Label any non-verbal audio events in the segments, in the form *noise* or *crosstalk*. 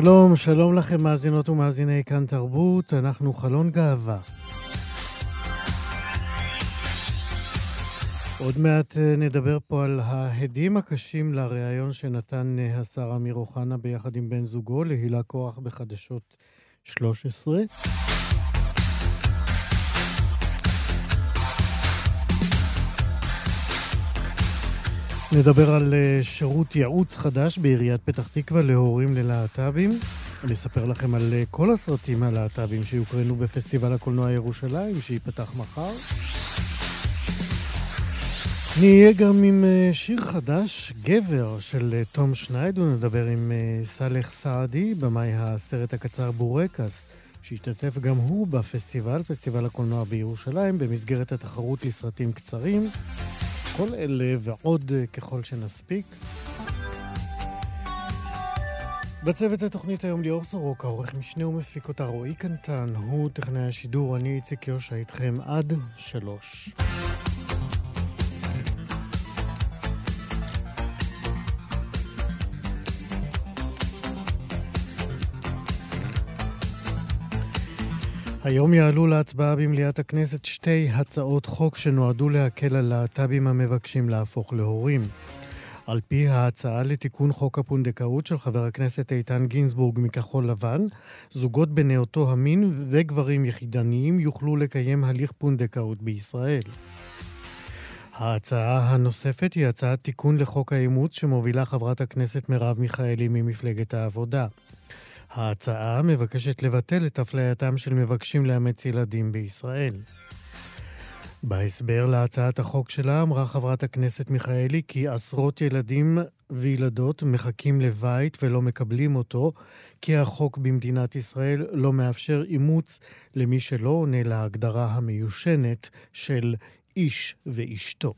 שלום, שלום לכם מאזינות ומאזיני כאן תרבות, אנחנו חלון גאווה. עוד מעט אה, נדבר פה על ההדים הקשים לריאיון שנתן אה, השר אמיר אוחנה ביחד עם בן זוגו להילה כוח בחדשות 13. נדבר על אה, שירות ייעוץ חדש בעיריית פתח תקווה להורים ללהט"בים. אני אספר לכם על כל הסרטים הלהט"בים שיוקרנו בפסטיבל הקולנוע ירושלים, שייפתח מחר. נהיה גם עם אה, שיר חדש, גבר, של אה, תום שניידו. נדבר עם אה, סאלח סעדי, במאי הסרט הקצר בורקס, שהשתתף גם הוא בפסטיבל, פסטיבל הקולנוע בירושלים, במסגרת התחרות לסרטים קצרים. כל אלה ועוד ככל שנספיק. בצוות התוכנית היום ליאור סורוקה, עורך משנה ומפיק אותה רועי קנטן, הוא טכנאי השידור, אני איציק יושע איתכם עד שלוש. היום יעלו להצבעה במליאת הכנסת שתי הצעות חוק שנועדו להקל על להט"בים המבקשים להפוך להורים. על פי ההצעה לתיקון חוק הפונדקאות של חבר הכנסת איתן גינזבורג מכחול לבן, זוגות בני אותו המין וגברים יחידניים יוכלו לקיים הליך פונדקאות בישראל. ההצעה הנוספת היא הצעת תיקון לחוק האימוץ שמובילה חברת הכנסת מרב מיכאלי ממפלגת העבודה. ההצעה מבקשת לבטל את אפלייתם של מבקשים לאמץ ילדים בישראל. בהסבר להצעת החוק שלה אמרה חברת הכנסת מיכאלי כי עשרות ילדים וילדות מחכים לבית ולא מקבלים אותו, כי החוק במדינת ישראל לא מאפשר אימוץ למי שלא עונה להגדרה המיושנת של איש ואשתו.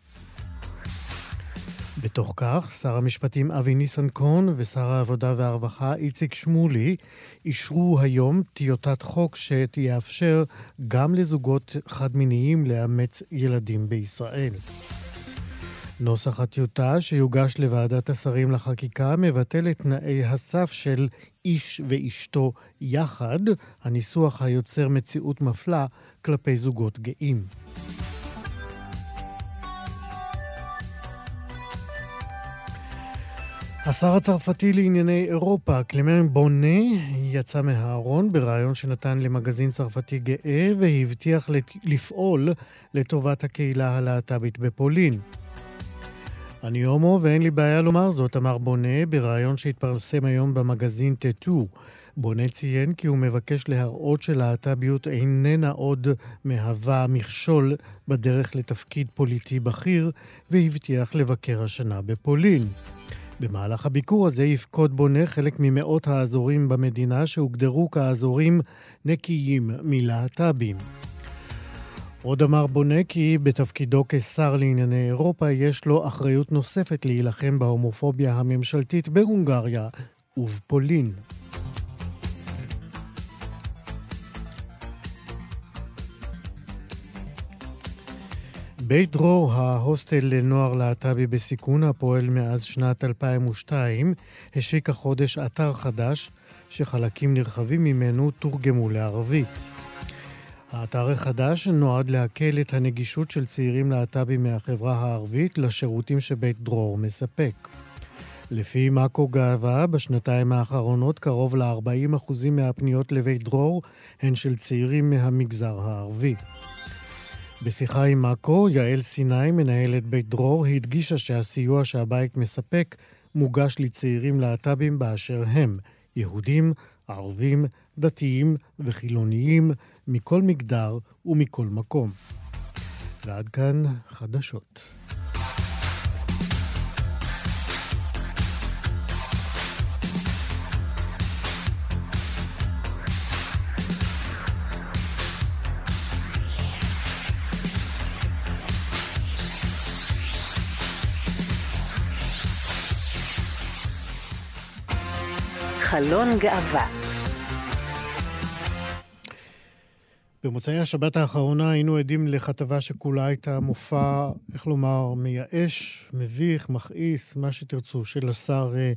בתוך כך, שר המשפטים אבי ניסנקורן ושר העבודה והרווחה איציק שמולי אישרו היום טיוטת חוק שתאפשר גם לזוגות חד-מיניים לאמץ ילדים בישראל. נוסח הטיוטה שיוגש לוועדת השרים לחקיקה מבטל את תנאי הסף של איש ואשתו יחד, הניסוח היוצר מציאות מפלה כלפי זוגות גאים. השר הצרפתי לענייני אירופה, קלמן בונה, יצא מהארון בריאיון שנתן למגזין צרפתי גאה והבטיח לפעול לטובת הקהילה הלהט"בית בפולין. אני הומו ואין לי בעיה לומר זאת, אמר בונה בריאיון שהתפרסם היום במגזין טטו. בונה ציין כי הוא מבקש להראות שלהט"ביות איננה עוד מהווה מכשול בדרך לתפקיד פוליטי בכיר, והבטיח לבקר השנה בפולין. במהלך הביקור הזה יפקוד בונה חלק ממאות האזורים במדינה שהוגדרו כאזורים נקיים מלהט"בים. עוד אמר בונה כי בתפקידו כשר לענייני אירופה יש לו אחריות נוספת להילחם בהומופוביה הממשלתית בהונגריה ובפולין. בית דרור, ההוסטל לנוער להט"בי בסיכון הפועל מאז שנת 2002, השיק החודש אתר חדש, שחלקים נרחבים ממנו תורגמו לערבית. האתר החדש נועד להקל את הנגישות של צעירים להט"בים מהחברה הערבית לשירותים שבית דרור מספק. לפי מאקו גאווה, בשנתיים האחרונות קרוב ל-40% מהפניות לבית דרור הן של צעירים מהמגזר הערבי. בשיחה עם מאקו, יעל סיני, מנהלת בית דרור, הדגישה שהסיוע שהבית מספק מוגש לצעירים להט"בים באשר הם, יהודים, ערבים דתיים וחילוניים, מכל מגדר ומכל מקום. ועד כאן חדשות. חלון גאווה במוצאי השבת האחרונה היינו עדים לכתבה שכולה הייתה מופע, איך לומר, מייאש, מביך, מכעיס, מה שתרצו, של השר אה,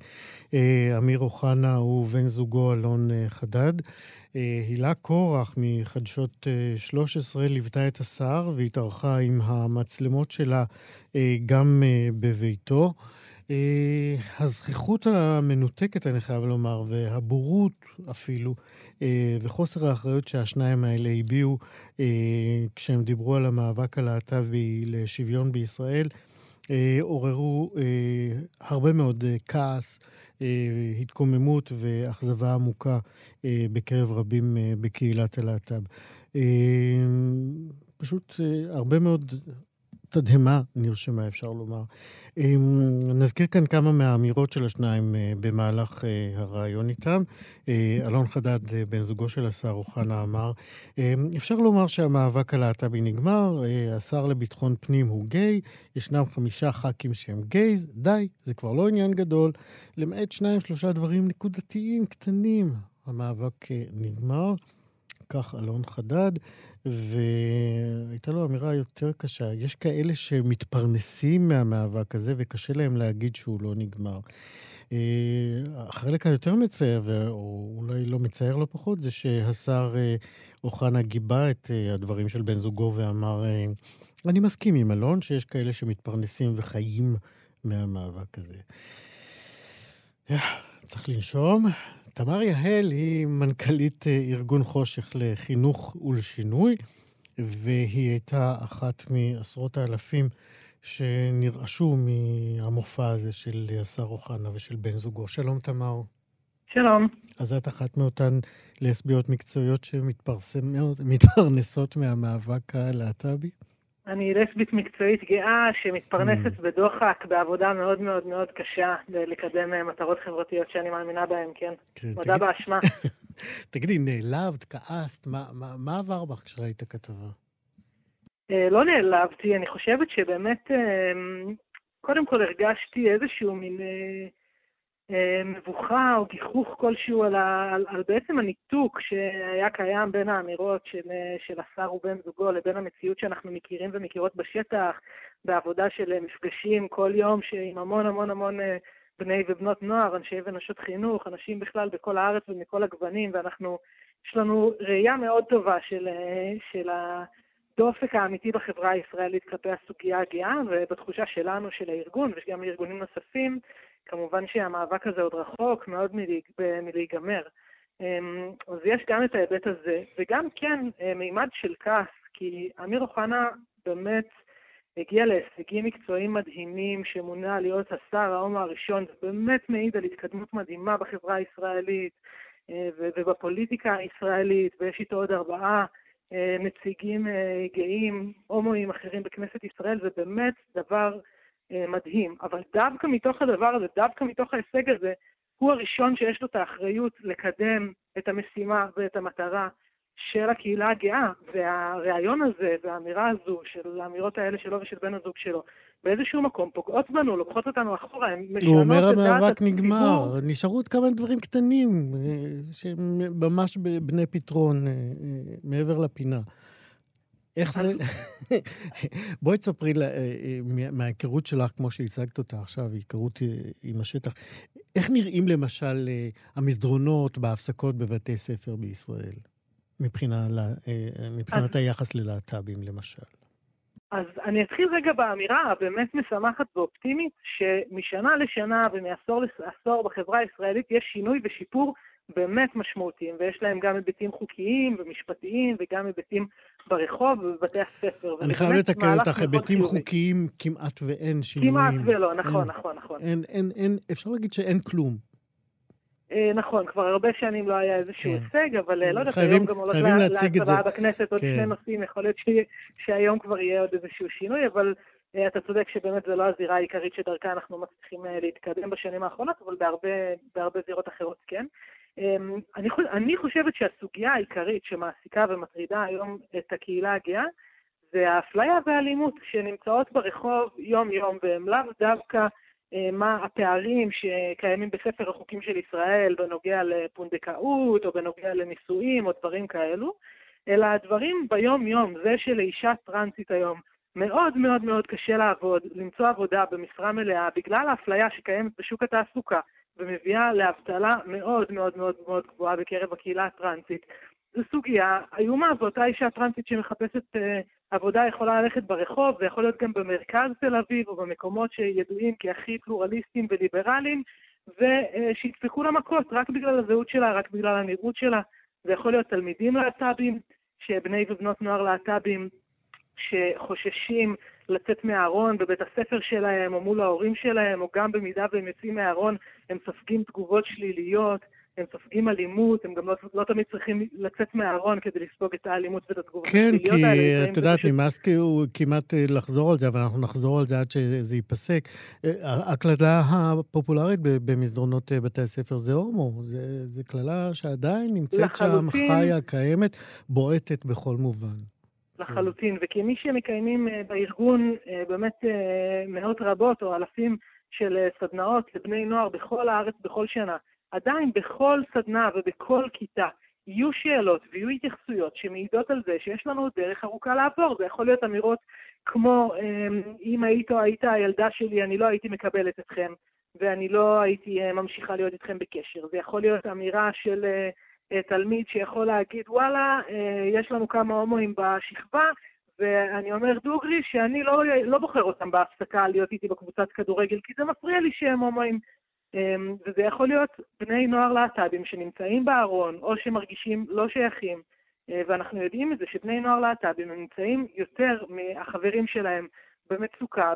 אה, אמיר אוחנה ובן זוגו אלון אה, חדד. אה, הילה קורח מחדשות אה, 13 ליוותה את השר והתארחה עם המצלמות שלה אה, גם אה, בביתו. אה, הזכיחות המנותקת, אני חייב לומר, והבורות אפילו, אה, וחוסר האחריות שהשניים האלה הביעו אה, כשהם דיברו על המאבק הלהט"בי לשוויון בישראל, עוררו הרבה מאוד כעס, התקוממות ואכזבה עמוקה בקרב רבים בקהילת הלהט"ב. פשוט הרבה מאוד תדהמה נרשמה, אפשר לומר. אמ, נזכיר כאן כמה מהאמירות של השניים אה, במהלך אה, הראיון איתם. אה, אלון חדד, בן זוגו של השר אוחנה, אמר, אמ, אפשר לומר שהמאבק הלהט"בי נגמר, השר לביטחון פנים הוא גיי, ישנם חמישה ח"כים שהם גייז, די, זה כבר לא עניין גדול, למעט שניים, שלושה דברים נקודתיים, קטנים. המאבק נגמר. כך אלון חדד, והייתה לו אמירה יותר קשה. יש כאלה שמתפרנסים מהמאבק הזה וקשה להם להגיד שהוא לא נגמר. אה, החלק היותר מצער, או אולי לא מצער לא פחות, זה שהשר אה, אוחנה גיבה את אה, הדברים של בן זוגו ואמר, אני מסכים עם אלון שיש כאלה שמתפרנסים וחיים מהמאבק הזה. צריך לנשום, תמר יהל היא מנכ"לית אה, ארגון חושך לחינוך ולשינוי, והיא הייתה אחת מעשרות האלפים שנרעשו מהמופע הזה של השר אוחנה ושל בן זוגו. שלום, תמר. שלום. אז את אחת מאותן לסביות מקצועיות שמתפרנסות מהמאבק הלהט"בי? אני לסבית מקצועית גאה שמתפרנסת mm. בדוחק בעבודה מאוד מאוד מאוד קשה לקדם אה, מטרות חברתיות שאני מאמינה בהן, כן. כן מודה תגיד... באשמה. *laughs* תגידי, נעלבת, כעסת, מה, מה, מה עבר בך כשראית כתבה? אה, לא נעלבתי, אני חושבת שבאמת, אה, קודם כל הרגשתי איזשהו מין מבוכה או גיחוך כלשהו על, ה, על, על בעצם הניתוק שהיה קיים בין האמירות של, אה, של השר ובן זוגו לבין המציאות שאנחנו מכירים ומכירות בשטח, בעבודה של מפגשים כל יום עם המון המון המון אה, בני ובנות נוער, אנשי ונשות חינוך, אנשים בכלל בכל הארץ ומכל הגוונים, ואנחנו, יש לנו ראייה מאוד טובה של, של הדופק האמיתי בחברה הישראלית כלפי הסוגיה הגאה, ובתחושה שלנו, של הארגון, וגם לארגונים נוספים, כמובן שהמאבק הזה עוד רחוק מאוד מלהיגמר. אמ, אז יש גם את ההיבט הזה, וגם כן אה, מימד של כעס, כי אמיר אוחנה באמת הגיע להישגים מקצועיים מדהימים, שמונה להיות השר ההומו הראשון, זה באמת מעיד על התקדמות מדהימה בחברה הישראלית אה, ובפוליטיקה הישראלית, ויש איתו עוד ארבעה אה, נציגים גאים, הומואים אחרים בכנסת ישראל, זה באמת דבר מדהים. אבל דווקא מתוך הדבר הזה, דווקא מתוך ההישג הזה, הוא הראשון שיש לו את האחריות לקדם את המשימה ואת המטרה של הקהילה הגאה. והרעיון הזה והאמירה הזו, של האמירות האלה שלו ושל בן הזוג שלו, באיזשהו מקום פוגעות בנו, לוקחות אותנו אחורה, הן משנות את דעת הוא אומר המאבק נגמר, נשארו עוד כמה דברים קטנים, אה, שהם ממש בני פתרון, אה, מעבר לפינה. איך זה... *laughs* בואי תספרי לה, אה, אה, מההיכרות שלך, כמו שהצגת אותה עכשיו, היכרות אה, עם השטח, איך נראים למשל המסדרונות בהפסקות בבתי ספר בישראל, מבחינה, מבחינת אז... היחס ללהט"בים למשל? אז אני אתחיל רגע באמירה הבאמת משמחת ואופטימית, שמשנה לשנה ומעשור לעשור בחברה הישראלית יש שינוי ושיפור באמת משמעותיים, ויש להם גם היבטים חוקיים ומשפטיים וגם היבטים ברחוב ובבתי הספר. אני חייב לתקן אותך, היבטים חוקיים כמעט ואין שינויים. כמעט ולא, נכון, אין, נכון, נכון. אין, אין, אין, אפשר להגיד שאין כלום. אה, נכון, כבר הרבה שנים לא היה איזשהו כן. הישג, אבל אה, לא יודעת, היום גם עולות. להצבעה בכנסת עוד כן. שני נושאים, יכול להיות שהיום כבר יהיה עוד איזשהו שינוי, אבל אה, אתה צודק שבאמת זו לא הזירה העיקרית שדרכה אנחנו מצליחים אה, להתקדם בשנים האחרונות, אבל בהרבה, בהרבה זירות אחרות כן. אמ, אני, חו- אני חושבת שהסוגיה העיקרית שמעסיקה ומטרידה היום את הקהילה הגאה, זה האפליה והאלימות שנמצאות ברחוב יום-יום, והם לאו דווקא אה, מה הפערים שקיימים בספר החוקים של ישראל בנוגע לפונדקאות, או בנוגע לנישואים, או דברים כאלו, אלא הדברים ביום-יום, זה שלאישה טרנסית היום מאוד מאוד מאוד קשה לעבוד, למצוא עבודה במשרה מלאה, בגלל האפליה שקיימת בשוק התעסוקה, ומביאה לאבטלה מאוד מאוד מאוד מאוד גבוהה בקרב הקהילה הטרנסית. זו סוגיה איומה, ואותה אישה טרנסית שמחפשת אה, עבודה יכולה ללכת ברחוב, זה יכול להיות גם במרכז תל אביב, או במקומות שידועים כהכי פלורליסטיים וליברליים, ושידפקו לה מכות רק בגלל הזהות שלה, רק בגלל הנראות שלה. זה יכול להיות תלמידים להט"בים, שבני ובנות נוער להט"בים שחוששים לצאת מהארון בבית הספר שלהם, או מול ההורים שלהם, או גם במידה והם יוצאים מהארון, הם סופגים תגובות שליליות, הם סופגים אלימות, הם גם לא, לא תמיד צריכים לצאת מהארון כדי לספוג את האלימות ואת התגובות כן, השליליות כי האלה. לפעמים את זה יודעת, פשוט- נמאס כאילו כמעט אה, לחזור על זה, אבל אנחנו נחזור על זה עד שזה ייפסק. אה, הקללה הפופולרית במסדרונות אה, בתי הספר זה הומו. זו קללה שעדיין נמצאת שם, לחלוטין. חיה, קיימת, בועטת בכל מובן. לחלוטין, וכמי שמקיימים אה, בארגון אה, באמת אה, מאות רבות או אלפים של סדנאות לבני נוער בכל הארץ בכל שנה, עדיין בכל סדנה ובכל כיתה יהיו שאלות ויהיו התייחסויות שמעידות על זה שיש לנו דרך ארוכה לעבור. זה יכול להיות אמירות כמו, אה, אם היית או היית הילדה שלי, אני לא הייתי מקבלת אתכם, ואני לא הייתי ממשיכה להיות איתכם בקשר. זה יכול להיות אמירה של... תלמיד שיכול להגיד, וואלה, אה, יש לנו כמה הומואים בשכבה, ואני אומר דוגרי שאני לא, לא בוחר אותם בהפסקה להיות איתי בקבוצת כדורגל, כי זה מפריע לי שהם הומואים. אה, וזה יכול להיות בני נוער להט"בים שנמצאים בארון, או שמרגישים לא שייכים, אה, ואנחנו יודעים את זה שבני נוער להט"בים נמצאים יותר מהחברים שלהם במצוקה,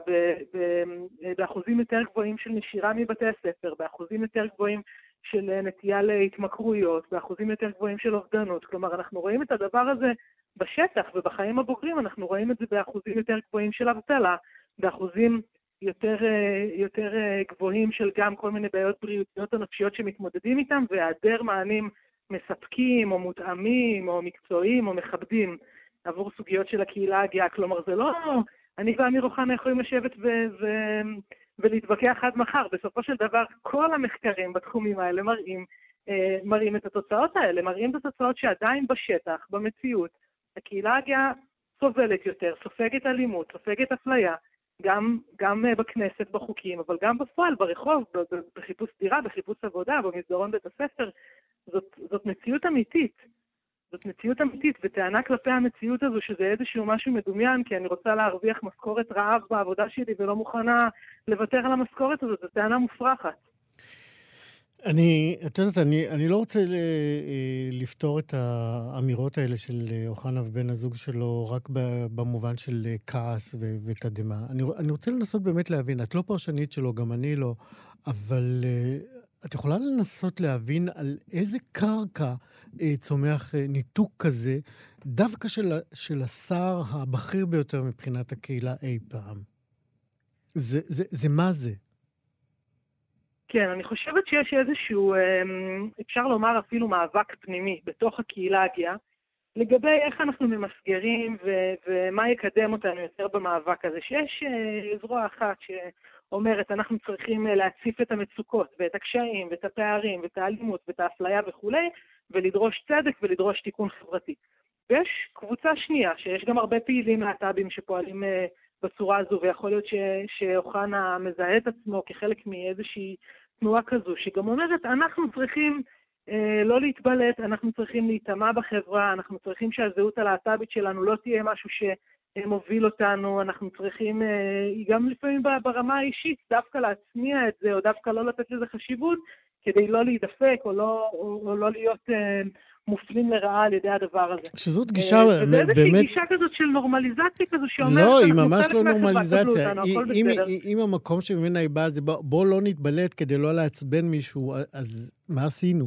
באחוזים יותר גבוהים של נשירה מבתי הספר, באחוזים יותר גבוהים של נטייה להתמכרויות, באחוזים יותר גבוהים של אובדנות. כלומר, אנחנו רואים את הדבר הזה בשטח ובחיים הבוגרים, אנחנו רואים את זה באחוזים יותר גבוהים של אבטלה, באחוזים יותר, אה, יותר אה, גבוהים של גם כל מיני בעיות בריאותיות או שמתמודדים איתם, והיעדר מענים מספקים או מותאמים או מקצועיים או מכבדים עבור סוגיות של הקהילה הגאה. כלומר, זה לא... אני ואמיר אוחנה יכולים לשבת ו- ו- ולהתווכח עד מחר. בסופו של דבר, כל המחקרים בתחומים האלה מראים, אה, מראים את התוצאות האלה, מראים את התוצאות שעדיין בשטח, במציאות, הקהילה הגאה סובלת יותר, סופגת אלימות, סופגת אפליה, גם, גם אה, בכנסת, בחוקים, אבל גם בפועל, ברחוב, בחיפוש דירה, בחיפוש עבודה, במסדרון בית הספר. זאת, זאת מציאות אמיתית. זאת מציאות אמיתית, וטענה כלפי המציאות הזו שזה איזשהו משהו מדומיין, כי אני רוצה להרוויח משכורת רעב בעבודה שלי ולא מוכנה לוותר על המשכורת הזאת, זו טענה מופרכת. אני, את יודעת, אני, אני לא רוצה ל, אה, לפתור את האמירות האלה של אה, אוחנה ובן הזוג שלו רק במובן של אה, כעס ו- ותדהמה. אני, אני רוצה לנסות באמת להבין, את לא פרשנית שלו, גם אני לא, אבל אה, את יכולה לנסות להבין על איזה קרקע אה, צומח אה, ניתוק כזה, דווקא של, של השר הבכיר ביותר מבחינת הקהילה אי פעם. זה, זה, זה מה זה? כן, אני חושבת שיש איזשהו, אמ, אפשר לומר אפילו מאבק פנימי בתוך הקהילה הגאה, לגבי איך אנחנו ממסגרים ו- ומה יקדם אותנו יותר במאבק הזה. שיש אה, זרוע אחת שאומרת, אנחנו צריכים אה, להציף את המצוקות ואת הקשיים ואת הפערים ואת האלימות ואת האפליה וכולי, ולדרוש צדק ולדרוש תיקון חברתי. ויש קבוצה שנייה, שיש גם הרבה פעילים להט"בים שפועלים אה, בצורה הזו, ויכול להיות ש- שאוחנה מזהה את עצמו כחלק מאיזושהי תנועה כזו, שגם אומרת, אנחנו צריכים אה, לא להתבלט, אנחנו צריכים להיטמע בחברה, אנחנו צריכים שהזהות הלהט"בית שלנו לא תהיה משהו שמוביל אותנו, אנחנו צריכים, אה, גם לפעמים ברמה האישית, דווקא להצניע את זה, או דווקא לא לתת לזה חשיבות, כדי לא להידפק, או לא, או, או לא להיות, אה, מופלים לרעה על ידי הדבר הזה. שזאת גישה אה, באמת... וזה איזושהי גישה כזאת של נורמליזציה כזו שאומרת לא, היא ממש לא נורמליזציה. אותנו, היא- אם-. אם המקום שממנה היא באה זה בוא- בוא לא נתבלט כדי לא לעצבן מישהו, אז מה עשינו?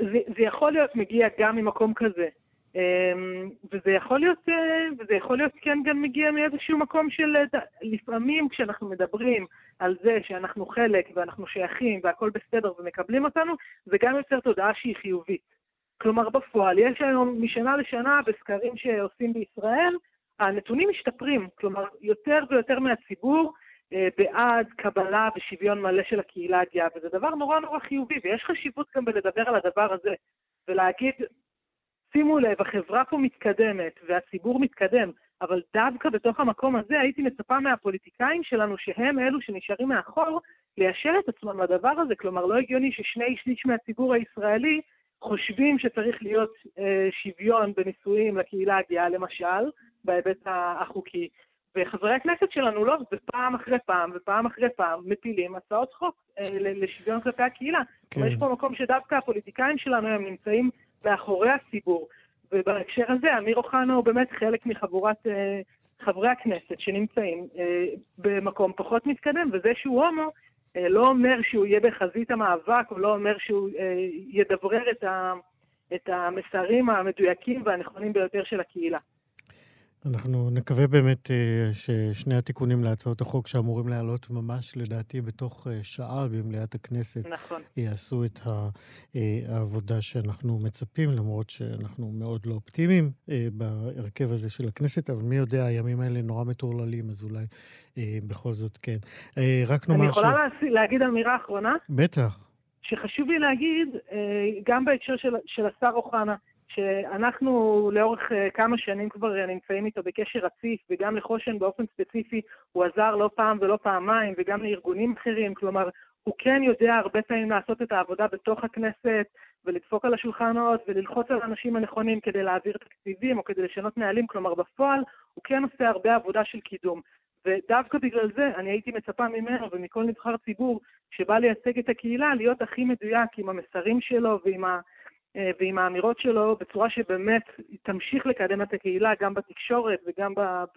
זה, זה יכול להיות מגיע גם ממקום כזה. אמ, וזה יכול להיות, אה, וזה יכול להיות כן גם מגיע מאיזשהו מקום של, אה, לפעמים כשאנחנו מדברים על זה שאנחנו חלק ואנחנו שייכים והכל בסדר ומקבלים אותנו, זה גם יוצר תודעה שהיא חיובית. כלומר, בפועל, יש היום משנה לשנה בסקרים שעושים בישראל, הנתונים משתפרים. כלומר, יותר ויותר מהציבור אה, בעד קבלה ושוויון מלא של הקהילה הגאה, וזה דבר נורא נורא חיובי, ויש חשיבות גם בלדבר על הדבר הזה, ולהגיד, שימו לב, החברה פה מתקדמת, והציבור מתקדם, אבל דווקא בתוך המקום הזה הייתי מצפה מהפוליטיקאים שלנו, שהם אלו שנשארים מאחור, ליישר את עצמם לדבר הזה. כלומר, לא הגיוני ששני שליש מהציבור הישראלי חושבים שצריך להיות אה, שוויון בנישואים לקהילה הגאה, למשל, בהיבט החוקי. וחברי הכנסת שלנו לא, ופעם אחרי פעם ופעם אחרי פעם מפילים הצעות חוק אה, לשוויון כלפי הקהילה. כן. כן. יש פה מקום שדווקא הפוליטיקאים שלנו הם נמצאים מאחורי הציבור. ובהקשר הזה, אמיר אוחנה הוא באמת חלק מחבורת אה, חברי הכנסת שנמצאים אה, במקום פחות מתקדם, וזה שהוא הומו אה, לא אומר שהוא יהיה בחזית המאבק, או לא אומר שהוא אה, ידברר את, ה, את המסרים המדויקים והנכונים ביותר של הקהילה. אנחנו נקווה באמת אה, ששני התיקונים להצעות החוק שאמורים לעלות ממש, לדעתי, בתוך אה, שעה במליאת הכנסת, נכון. יעשו את אה, העבודה שאנחנו מצפים, למרות שאנחנו מאוד לא אופטימיים בהרכב הזה של הכנסת, אבל מי יודע, הימים האלה נורא מטורללים, אז אולי בכל זאת כן. רק אני נאמר יכולה ש... להגיד אמירה אחרונה? בטח. שחשוב לי להגיד, גם בהקשר של, של השר אוחנה, שאנחנו לאורך אה, כמה שנים כבר נמצאים איתו בקשר רציף, וגם לחושן באופן ספציפי הוא עזר לא פעם ולא פעמיים, וגם לארגונים אחרים, כלומר, הוא כן יודע הרבה פעמים לעשות את העבודה בתוך הכנסת, ולדפוק על השולחנות, וללחוץ על האנשים הנכונים כדי להעביר תקציבים או כדי לשנות נהלים, כלומר, בפועל הוא כן עושה הרבה עבודה של קידום. ודווקא בגלל זה אני הייתי מצפה ממנו ומכל נבחר ציבור שבא לייצג את הקהילה להיות הכי מדויק עם המסרים שלו ועם, ה, ועם האמירות שלו בצורה שבאמת תמשיך לקדם את הקהילה גם בתקשורת וגם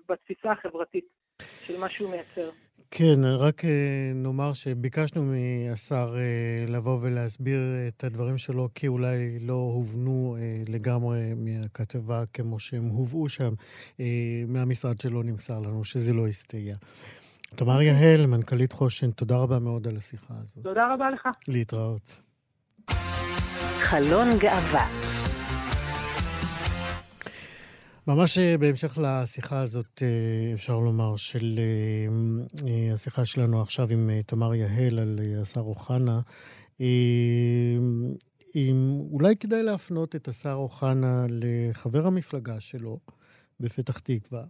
בתפיסה החברתית של מה שהוא מייצר. כן, רק אה, נאמר שביקשנו מהשר אה, לבוא ולהסביר את הדברים שלו, כי אולי לא הובנו אה, לגמרי מהכתבה כמו שהם הובאו שם. מהמשרד שלו נמסר לנו שזה לא הסתייע. תמר יהל, מנכ"לית חושן, תודה רבה מאוד על השיחה הזאת. תודה רבה לך. להתראות. חלון גאווה. ממש בהמשך לשיחה הזאת, אפשר לומר, של השיחה שלנו עכשיו עם תמר יהל על השר אוחנה, אולי כדאי להפנות את השר אוחנה לחבר המפלגה שלו בפתח תקווה,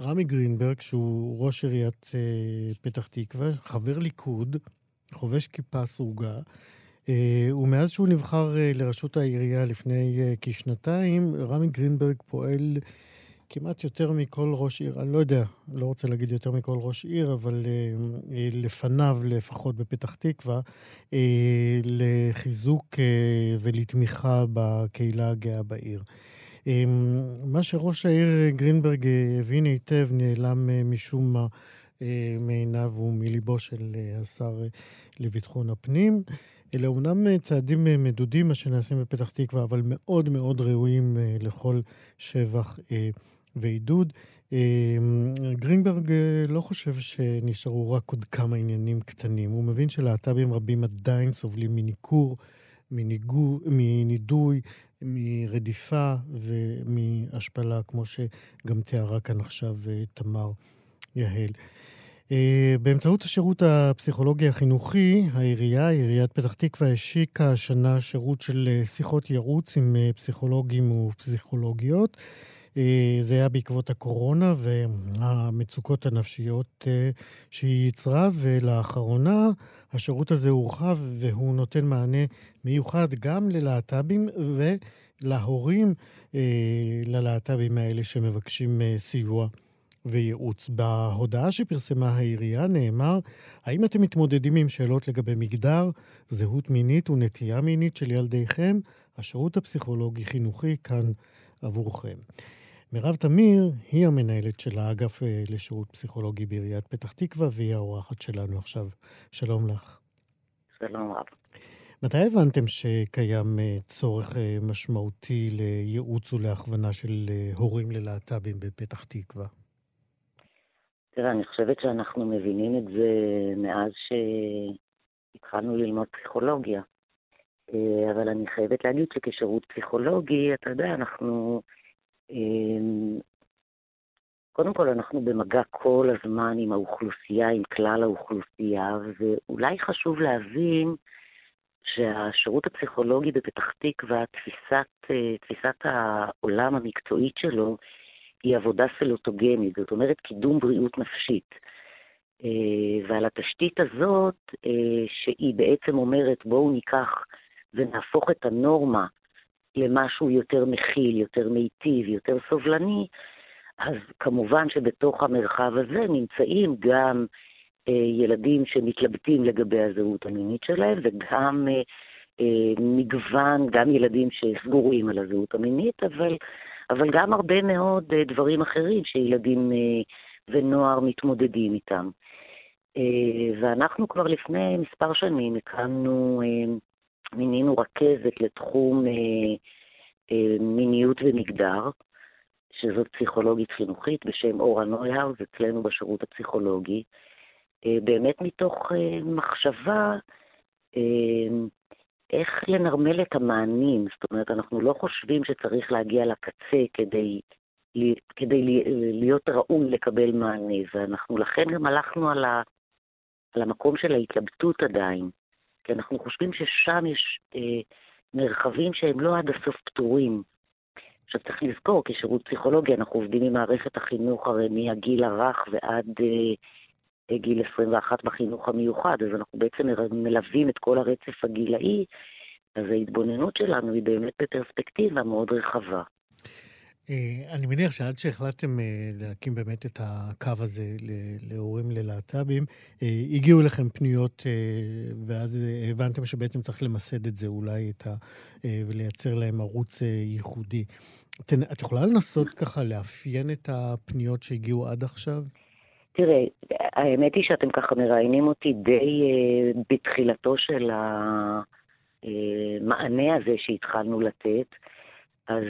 רמי גרינברג, שהוא ראש עיריית פתח תקווה, חבר ליכוד, חובש כיפה סרוגה, ומאז שהוא נבחר לראשות העירייה לפני כשנתיים, רמי גרינברג פועל כמעט יותר מכל ראש עיר, אני לא יודע, לא רוצה להגיד יותר מכל ראש עיר, אבל לפניו, לפחות בפתח תקווה, לחיזוק ולתמיכה בקהילה הגאה בעיר. מה שראש העיר גרינברג הבין היטב נעלם משום מה מעיניו ומליבו של השר לביטחון הפנים. אלה אומנם צעדים מדודים, מה שנעשים בפתח תקווה, אבל מאוד מאוד ראויים לכל שבח ועידוד. גרינברג לא חושב שנשארו רק עוד כמה עניינים קטנים. הוא מבין שלהט"בים רבים עדיין סובלים מניכור, מנידוי, מרדיפה ומהשפלה, כמו שגם תיארה כאן עכשיו תמר יהל. באמצעות השירות הפסיכולוגי החינוכי, העירייה, עיריית פתח תקווה, השיקה השנה שירות של שיחות ייעוץ עם פסיכולוגים ופסיכולוגיות. זה היה בעקבות הקורונה והמצוקות הנפשיות שהיא יצרה, ולאחרונה השירות הזה הורחב והוא נותן מענה מיוחד גם ללהט"בים ולהורים ללהט"בים האלה שמבקשים סיוע וייעוץ. בהודעה שפרסמה העירייה נאמר, האם אתם מתמודדים עם שאלות לגבי מגדר, זהות מינית ונטייה מינית של ילדיכם? השירות הפסיכולוגי-חינוכי כאן עבורכם. מירב תמיר היא המנהלת של האגף אה, לשירות פסיכולוגי בעיריית פתח תקווה, והיא האורחת שלנו עכשיו. שלום לך. שלום רב. מתי הבנתם שקיים אה, צורך אה, משמעותי לייעוץ ולהכוונה של הורים ללהט"בים בפתח תקווה? תראה, אני חושבת שאנחנו מבינים את זה מאז שהתחלנו ללמוד פסיכולוגיה. אבל אני חייבת להגיד שכשירות פסיכולוגי, אתה יודע, אנחנו אמ, קודם כל, אנחנו במגע כל הזמן עם האוכלוסייה, עם כלל האוכלוסייה, ואולי חשוב להבין שהשירות הפסיכולוגי בפתח תקווה, תפיסת, אה, תפיסת העולם המקצועית שלו, היא עבודה סלוטוגנית, זאת אומרת קידום בריאות נפשית. אה, ועל התשתית הזאת, אה, שהיא בעצם אומרת, בואו ניקח ונהפוך את הנורמה למשהו יותר מכיל, יותר מיטיב, יותר סובלני, אז כמובן שבתוך המרחב הזה נמצאים גם אה, ילדים שמתלבטים לגבי הזהות המינית שלהם, וגם מגוון, גם ילדים שסגורים על הזהות המינית, אבל, אבל גם הרבה מאוד אה, דברים אחרים שילדים אה, ונוער מתמודדים איתם. אה, ואנחנו כבר לפני מספר שנים הקמנו מינינו רכזת לתחום מיניות ומגדר, שזאת פסיכולוגית חינוכית בשם אורה נויהאוז, אצלנו בשירות הפסיכולוגי, באמת מתוך מחשבה איך לנרמל את המענים. זאת אומרת, אנחנו לא חושבים שצריך להגיע לקצה כדי, כדי להיות ראוי לקבל מענה, ואנחנו לכן גם הלכנו על, ה, על המקום של ההתלבטות עדיין. כי אנחנו חושבים ששם יש אה, מרחבים שהם לא עד הסוף פתורים. עכשיו צריך לזכור, כשירות פסיכולוגי אנחנו עובדים עם מערכת החינוך הרי מהגיל הרך ועד אה, גיל 21 בחינוך המיוחד, אז אנחנו בעצם מלווים את כל הרצף הגילאי, אז ההתבוננות שלנו היא באמת בפרספקטיבה מאוד רחבה. אה, אני מניח שעד שהחלטתם אה, להקים באמת את הקו הזה להורים ללהט"בים, אה, הגיעו אליכם פניות, ואז הבנתם שבעצם צריך למסד את זה אולי, את ה... ולייצר להם ערוץ ייחודי. את יכולה לנסות ככה לאפיין את הפניות שהגיעו עד עכשיו? תראה, האמת היא שאתם ככה מראיינים אותי די בתחילתו של המענה הזה שהתחלנו לתת. אז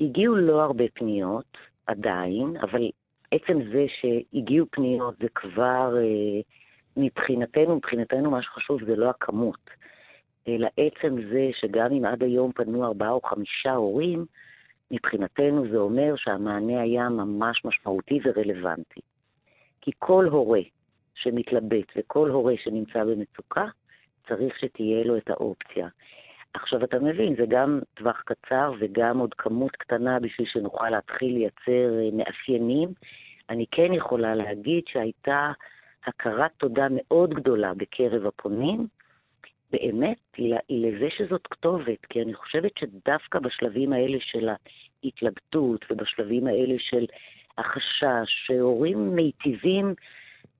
הגיעו לא הרבה פניות עדיין, אבל עצם זה שהגיעו פניות זה כבר, אה, מבחינתנו, מבחינתנו מה שחשוב זה לא הכמות, אלא עצם זה שגם אם עד היום פנו ארבעה או חמישה הורים, מבחינתנו זה אומר שהמענה היה ממש משמעותי ורלוונטי. כי כל הורה שמתלבט וכל הורה שנמצא במצוקה, צריך שתהיה לו את האופציה. עכשיו אתה מבין, זה גם טווח קצר וגם עוד כמות קטנה בשביל שנוכל להתחיל לייצר אה, מאפיינים. אני כן יכולה להגיד שהייתה הכרת תודה מאוד גדולה בקרב הפונים, באמת לזה שזאת כתובת, כי אני חושבת שדווקא בשלבים האלה של ההתלבטות ובשלבים האלה של החשש, שהורים מיטיבים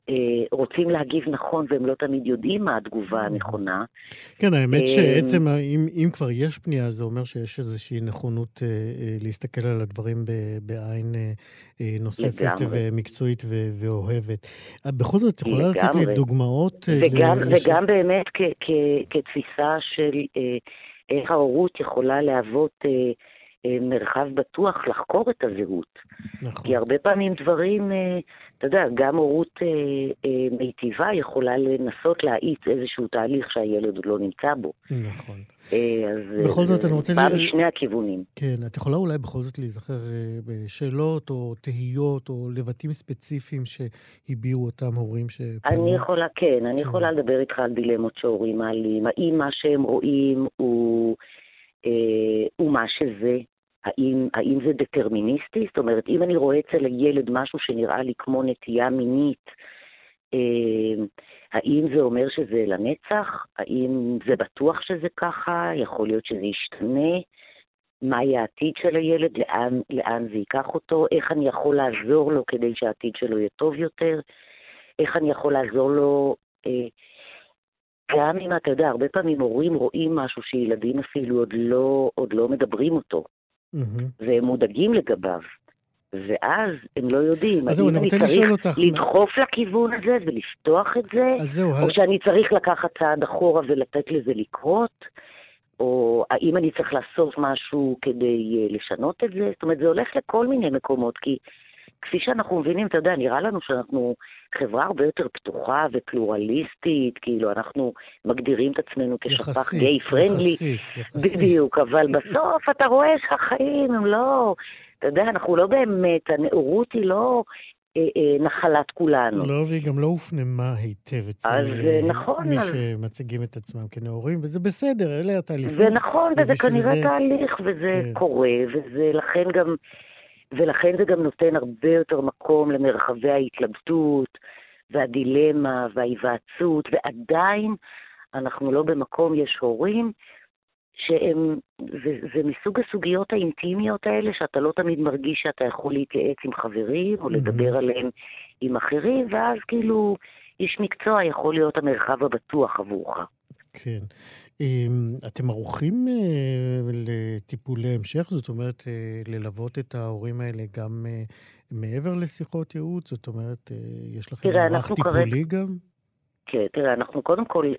אה, רוצים להגיב נכון והם לא תמיד יודעים מה התגובה mm-hmm. הנכונה. כן, האמת אה, שעצם, אם, אם כבר יש פנייה, זה אומר שיש איזושהי נכונות אה, להסתכל על הדברים בעין נוספת לגמרי. ומקצועית ואוהבת. בכל זאת, את יכולה לתת לי דוגמאות? וגם, ל... וגם באמת כ, כ, כתפיסה של איך ההורות יכולה להוות... מרחב בטוח לחקור את הזהות. נכון. כי הרבה פעמים דברים אתה יודע, גם הורות אה, אה, מיטיבה יכולה לנסות להאיץ איזשהו תהליך שהילד עוד לא נמצא בו. נכון. אה, אז בכל זאת, אני רוצה... ל... משני הכיוונים. כן, את יכולה אולי בכל זאת להיזכר אה, בשאלות או תהיות או לבטים ספציפיים שהביעו אותם הורים ש... אני יכולה, כן, אני כן. יכולה לדבר איתך על דילמות שהורים מעלים. האם מה שהם רואים הוא, אה, הוא מה שזה? האם, האם זה דטרמיניסטי? זאת אומרת, אם אני רואה אצל הילד משהו שנראה לי כמו נטייה מינית, אה, האם זה אומר שזה לנצח? האם זה בטוח שזה ככה? יכול להיות שזה ישתנה? מה יהיה העתיד של הילד, לאן, לאן זה ייקח אותו, איך אני יכול לעזור לו כדי שהעתיד שלו יהיה טוב יותר, איך אני יכול לעזור לו, אה, גם אם אתה יודע, הרבה פעמים הורים רואים משהו שילדים אפילו עוד לא, עוד לא מדברים אותו, והם מודאגים לגביו. ואז הם לא יודעים, אז זהו, האם אני אני רוצה לשאול צריך אותך... לדחוף לכיוון הזה ולפתוח את זה, אז זהו, או שאני צריך לקחת צעד אחורה ולתת לזה לקרות, או האם אני צריך לעשות משהו כדי אה, לשנות את זה? זאת אומרת, זה הולך לכל מיני מקומות, כי כפי שאנחנו מבינים, אתה יודע, נראה לנו שאנחנו חברה הרבה יותר פתוחה ופלורליסטית, כאילו, אנחנו מגדירים את עצמנו יחסית, גיי פרנדלי. יחסית, יחסית. בדיוק, אבל בסוף אתה רואה שהחיים הם לא, אתה יודע, אנחנו לא באמת, הנאורות היא לא אה, אה, נחלת כולנו. לא, והיא גם לא הופנמה היטב אצל אז, אה, נכון, מי שמציגים את עצמם כנאורים, וזה בסדר, אלה התהליכים. זה נכון, וזה כנראה זה- תהליך, וזה כן. קורה, וזה לכן גם, ולכן זה גם נותן הרבה יותר מקום למרחבי ההתלבטות, והדילמה, וההיוועצות, ועדיין אנחנו לא במקום, יש הורים שהם, זה, זה מסוג הסוגיות האינטימיות האלה, שאתה לא תמיד מרגיש שאתה יכול להתייעץ עם חברים, או מהמם. לדבר עליהם עם אחרים, ואז כאילו איש מקצוע יכול להיות המרחב הבטוח עבורך. כן. אמ, אתם ערוכים אה, לטיפולי המשך? זאת אומרת, אה, ללוות את ההורים האלה גם אה, מעבר לשיחות ייעוץ? זאת אומרת, יש לכם מערך טיפולי גם? כן, תראה, אנחנו קודם כל,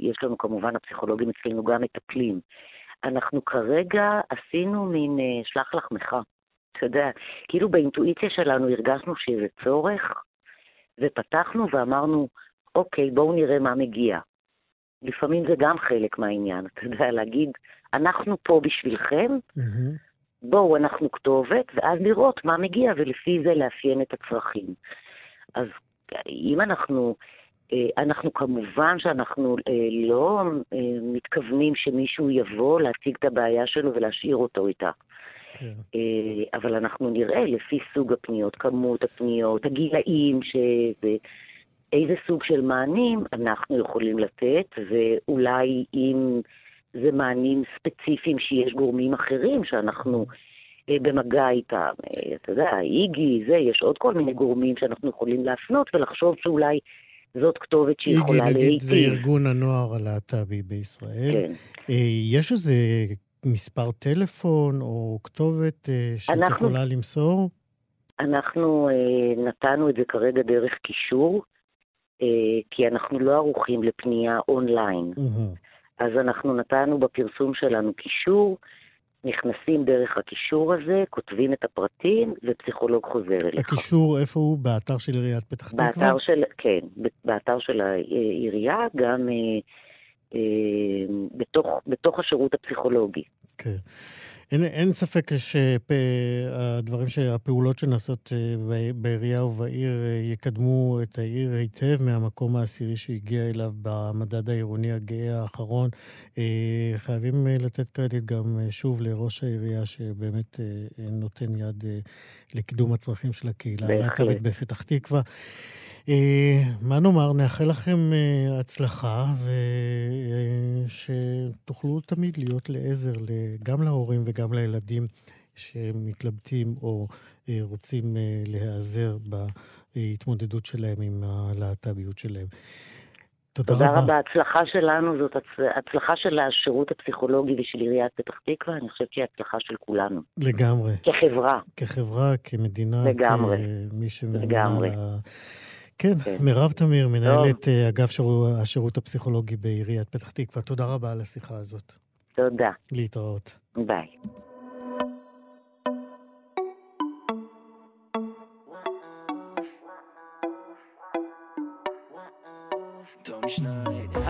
יש לנו כמובן, הפסיכולוגים אצלנו גם מטפלים. אנחנו כרגע עשינו מין שלח לחמך. אתה יודע, כאילו באינטואיציה שלנו הרגשנו שזה צורך, ופתחנו ואמרנו, אוקיי, בואו נראה מה מגיע. לפעמים זה גם חלק מהעניין, אתה יודע, להגיד, אנחנו פה בשבילכם, מהמם. בואו, אנחנו כתובת, ואז לראות מה מגיע, ולפי זה לאפיין את הצרכים. אז אם אנחנו, אה, אנחנו כמובן שאנחנו אה, לא אה, מתכוונים שמישהו יבוא להציג את הבעיה שלו ולהשאיר אותו איתה. כן. אבל אנחנו נראה לפי סוג הפניות, כמות הפניות, הגילאים, שזה, איזה סוג של מענים אנחנו יכולים לתת, ואולי אם זה מענים ספציפיים שיש גורמים אחרים שאנחנו אה, במגע איתם, אה, אתה יודע, איגי, זה, יש עוד כל מיני גורמים שאנחנו יכולים להפנות ולחשוב שאולי זאת כתובת איגי, שיכולה נגיד, זה להיטיב. ארגון הנוער הלהט"בי בישראל. כן. אה, יש איזה מספר טלפון או כתובת שאת אנחנו- יכולה למסור? אנחנו נתנו את זה כרגע דרך קישור, כי אנחנו לא ערוכים לפנייה אונליין. אז אנחנו נתנו בפרסום שלנו קישור, נכנסים דרך הקישור הזה, כותבים את הפרטים, ופסיכולוג חוזר אליך. הקישור, איפה הוא? באתר של עיריית פתח תקווה? באתר של, כן, באתר של העירייה, גם אה, אה, בתוך, בתוך השירות הפסיכולוגי. כן. אין, אין ספק שהדברים, שהפעולות שנעשות אה, בעירייה ובעיר אה, יקדמו את העיר היטב מהמקום העשירי שהגיע אליו במדד העירוני הגאה האחרון. אה, חייבים לתת קרדיט גם שוב לראש העירייה, שבאמת נותן יד לקידום הצרכים של הקהילה. הלהט"בית בפתח תקווה. אה, מה נאמר, נאחל לכם אה, הצלחה, ושתוכלו תמיד להיות לעזר גם להורים וגם לילדים שמתלבטים או אה, רוצים להיעזר בהתמודדות שלהם עם הלהט"ביות שלהם. תודה, תודה רבה. רבה. הצלחה שלנו זאת הצ- הצלחה של השירות הפסיכולוגי ושל עיריית פתח תקווה, אני חושבת שהיא הצלחה של כולנו. לגמרי. כחברה. כחברה, כמדינה, לגמרי. כמי שמאמינה לגמרי. כן, כן. מירב תמיר, מנהלת אה, אגף שירו- השירות הפסיכולוגי בעיריית פתח תקווה. תודה רבה על השיחה הזאת. תודה. להתראות. ביי.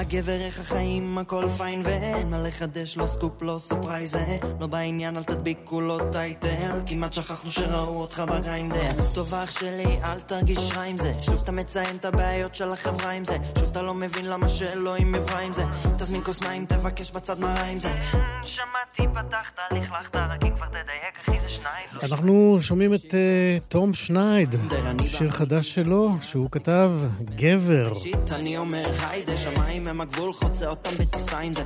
הגבר איך החיים הכל fine ואין מה לחדש לא סקופ לא surprise אה? לא בעניין אל תדביקו לו title. כמעט שכחנו שראו אותך ב Grindr. טוב אח שלי אל תרגיש רע עם זה. שוב אתה מציין את הבעיות של החברה עם זה. שוב אתה לא מבין למה שאלוהים מברה עם זה. תזמין כוס מים תבקש בצד מרה עם זה. שמעתי פתחת לכלכת רק אם כבר תדייק אחי זה שניים לא אנחנו שומעים את אה, תום שנייד, שיר. חדש שלו, שהוא כתב, גבר. שיט, אני אומר היידה, שמיים המים הם הגבול, חוצה אותם בטיסה עם זה.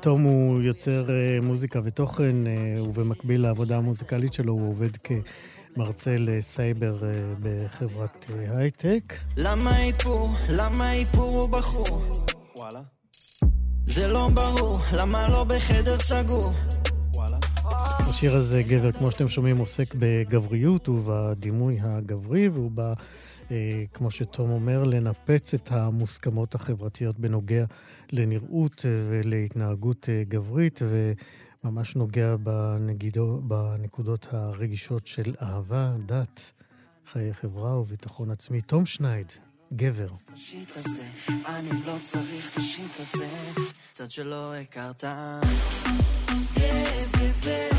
תום הוא יוצר uh, מוזיקה ותוכן, uh, ובמקביל לעבודה המוזיקלית שלו הוא עובד כמרצה לסייבר uh, בחברת הייטק. למה איפור? למה איפור הוא בחור? וואלה. זה לא ברור, למה לא בחדר סגור? השיר הזה, גבר, כמו שאתם שומעים, עוסק בגבריות ובדימוי הגברי, והוא בא, אה, כמו שתום אומר, לנפץ את המוסכמות החברתיות בנוגע לנראות ולהתנהגות אה, גברית, וממש נוגע בנגידו, בנקודות הרגישות של אהבה, דת, חיי חברה וביטחון עצמי. תום שנייד, גבר. השיט הזה, אני לא צריך את השיט הזה, צד שלא הכרת. גבר, גבר,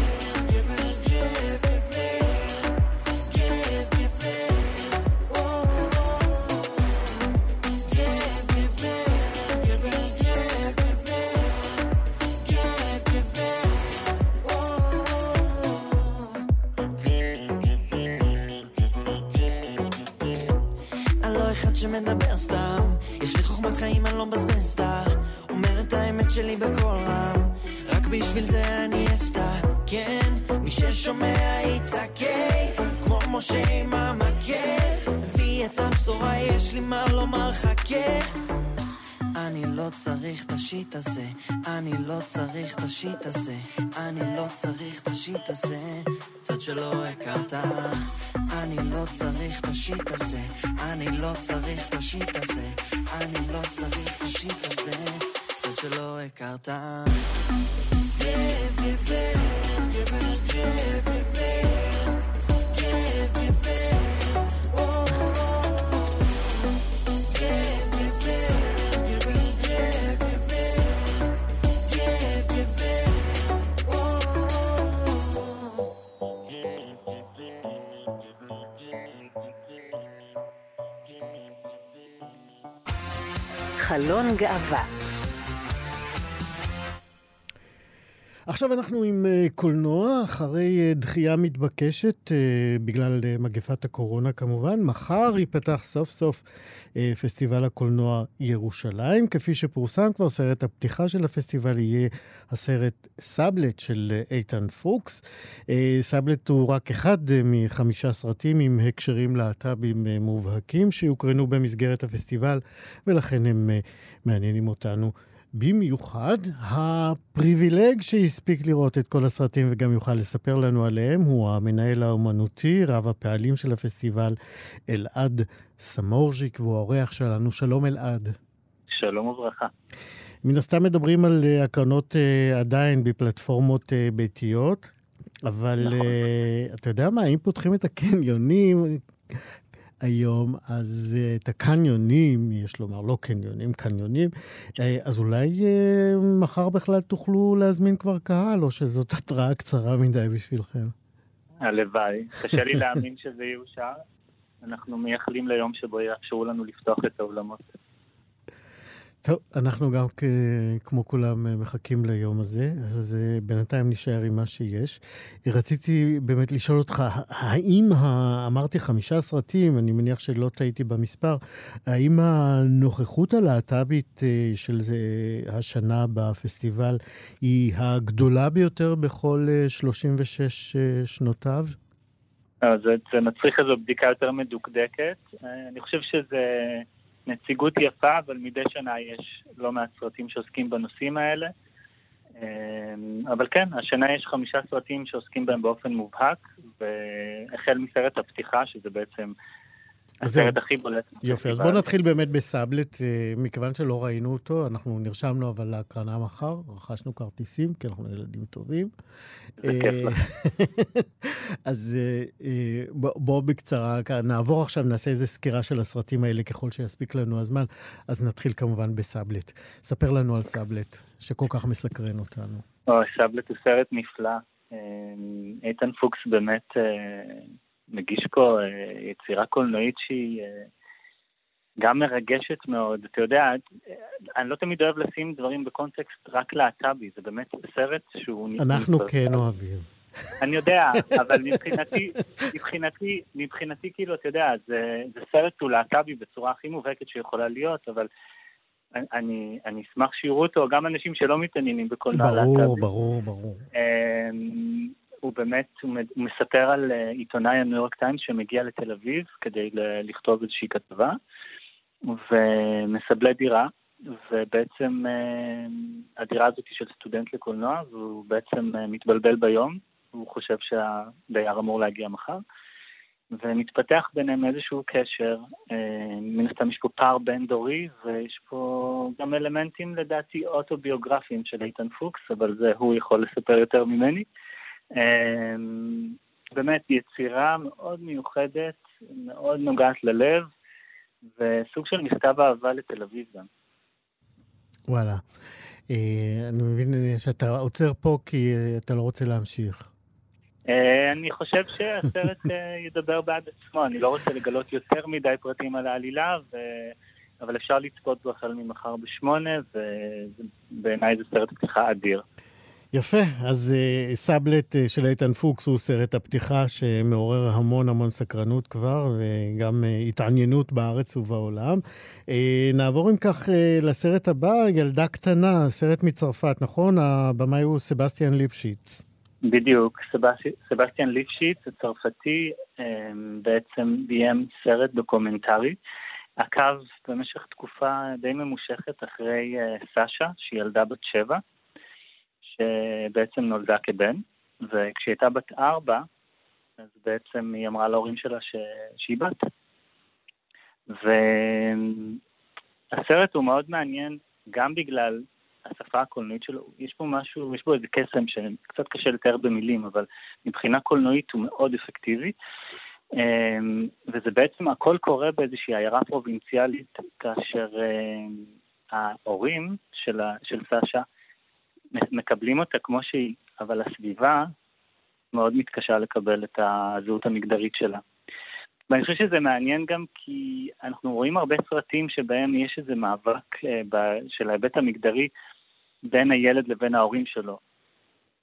השיט הזה, אני לא צריך את השיט הזה, אני לא צריך את השיט הזה, צד שלא הכרת. אני לא צריך את השיט הזה, אני לא צריך את השיט הזה, אני לא צריך את השיט הזה, צד שלא הכרת. גב, גבר, גבר, גב, גבר, גב, גבר, או, חלון גאווה עכשיו אנחנו עם uh, קולנוע, אחרי uh, דחייה מתבקשת, uh, בגלל מגפת הקורונה כמובן. מחר ייפתח סוף סוף פסטיבל הקולנוע ירושלים. כפי שפורסם כבר, סרט הפתיחה של הפסטיבל יהיה הסרט סאבלט של איתן פוקס. סאבלט הוא רק אחד מחמישה סרטים עם הקשרים להט"בים מובהקים שיוקרנו במסגרת הפסטיבל, ולכן הם מעניינים אותנו. במיוחד הפריבילג שהספיק לראות את כל הסרטים וגם יוכל לספר לנו עליהם הוא המנהל האומנותי, רב הפעלים של הפסטיבל, אלעד סמורג'יק, והוא האורח שלנו. שלום אלעד. שלום וברכה. מן הסתם מדברים על uh, הקרנות uh, עדיין בפלטפורמות uh, ביתיות, אבל נכון. אתה יודע מה, אם פותחים את הקניונים, היום, אז uh, את הקניונים, יש לומר, לא קניונים, קניונים, uh, אז אולי uh, מחר בכלל תוכלו להזמין כבר קהל, או שזאת *laughs* התראה קצרה מדי בשבילכם. הלוואי. קשה לי *laughs* להאמין שזה יאושר. אנחנו מייחלים ליום שבו יאפשרו לנו לפתוח את האולמות. טוב, אנחנו גם כמו כולם אה, מחכים ליום הזה, אז אה, בינתיים נשאר עם מה שיש. רציתי באמת לשאול אותך, האם, ה... אמרתי חמישה סרטים, אני מניח שלא טעיתי במספר, האם הנוכחות הלהט"בית אה, של השנה בפסטיבל היא הגדולה ביותר בכל אה, 36 אה, שנותיו? אז זה, מצריך איזו בדיקה יותר מדוקדקת. אני חושב שזה נציגות יפה, אבל מדי שנה יש לא מעט סרטים שעוסקים בנושאים האלה. אה, אבל כן, השנה יש חמישה סרטים שעוסקים בהם באופן מובהק, והחל מסרט הפתיחה, שזה בעצם. הסרט הכי בולט. יופי, אז. בואו נתחיל באמת בסאבלט, אה, מכיוון שלא ראינו אותו, אנחנו נרשמנו אבל להקרנה מחר, רכשנו כרטיסים, כי אנחנו ילדים טובים. אה. *laughs* אז אה, בוא- בואו בקצרה, נעבור עכשיו, נעשה איזה סקירה של הסרטים האלה ככל שיספיק לנו הזמן, אז נתחיל כמובן בסאבלט. ספר לנו על סאבלט, שכל כך מסקרן אותנו. או, סאבלט הוא סרט נפלא. איתן פוקס באמת מגיש פה אה, יצירה קולנועית שהיא אה, גם מרגשת מאוד. אתה יודע, אני לא תמיד אוהב לשים דברים בקונטקסט רק להט"בי, זה באמת סרט שהוא... אנחנו כן אוהבים. אני יודע, אבל מבחינתי, מבחינתי, מבחינתי, כאילו, אתה יודע, זה, זה סרט הוא להט"בי בצורה הכי מובהקת שיכולה להיות, אבל אני, אני אשמח שיראו אותו, גם אנשים שלא מתעניינים בקולנוע להט"בי. ברור, ברור, ברור. הוא באמת, הוא מספר על אה, עיתונאי הניו יורק טיימס שמגיע לתל אביב כדי לכתוב איזושהי כתבה, ומסבלי דירה, ובעצם אה, הדירה הזאת היא של סטודנט לקולנוע, והוא בעצם אה, מתבלבל ביום, והוא חושב שהדייר אמור להגיע מחר. ומתפתח ביניהם איזשהו קשר, מן הסתם יש פה פער בין-דורי, ויש פה גם אלמנטים לדעתי אוטוביוגרפיים של איתן פוקס, אבל זה הוא יכול לספר יותר ממני. אה, באמת יצירה מאוד מיוחדת, מאוד נוגעת ללב, וסוג של מכתב אהבה לתל אביב גם. וואלה. אה, אני מבין שאתה עוצר פה כי אתה לא רוצה להמשיך. אה, אני חושב שהסרט אה, ידבר בעד עצמו, אני לא רוצה לגלות יותר מדי פרטים על העלילה, ו... אבל אפשר לצפות בו החל ממחר בשמונה, ובעיניי זה סרט פתיחה אדיר. יפה, אז אה, סאבלט אה, של איתן פוקס הוא סרט הפתיחה שמעורר המון המון סקרנות כבר, וגם אה, התעניינות בארץ ובעולם. אה, נעבור אם כך אה, לסרט הבא, ילדה קטנה, סרט מצרפת, נכון? הבמאי הוא סבסטיאן ליפשיץ. בדיוק, סבסטיאן ליפשיץ הצרפתי בעצם ביים סרט דוקומנטרי. עקב במשך תקופה די ממושכת אחרי סאשה, שהיא ילדה בת שבע, שבעצם נולדה כבן, וכשהיא הייתה בת ארבע, אז בעצם היא אמרה להורים שלה ש... שהיא בת. והסרט הוא מאוד מעניין גם בגלל השפה הקולנועית שלו, יש פה משהו, יש בו איזה קסם שקצת קשה לתאר במילים, אבל מבחינה קולנועית הוא מאוד אפקטיבי. אמ, וזה בעצם, הכל קורה באיזושהי עיירה פרובינציאלית, כאשר אמ, ההורים של, של סשה מקבלים אותה כמו שהיא, אבל הסביבה מאוד מתקשה לקבל את הזהות המגדרית שלה. ואני חושב שזה מעניין גם כי אנחנו רואים הרבה סרטים שבהם יש איזה מאבק אה, של ההיבט המגדרי בין הילד לבין ההורים שלו.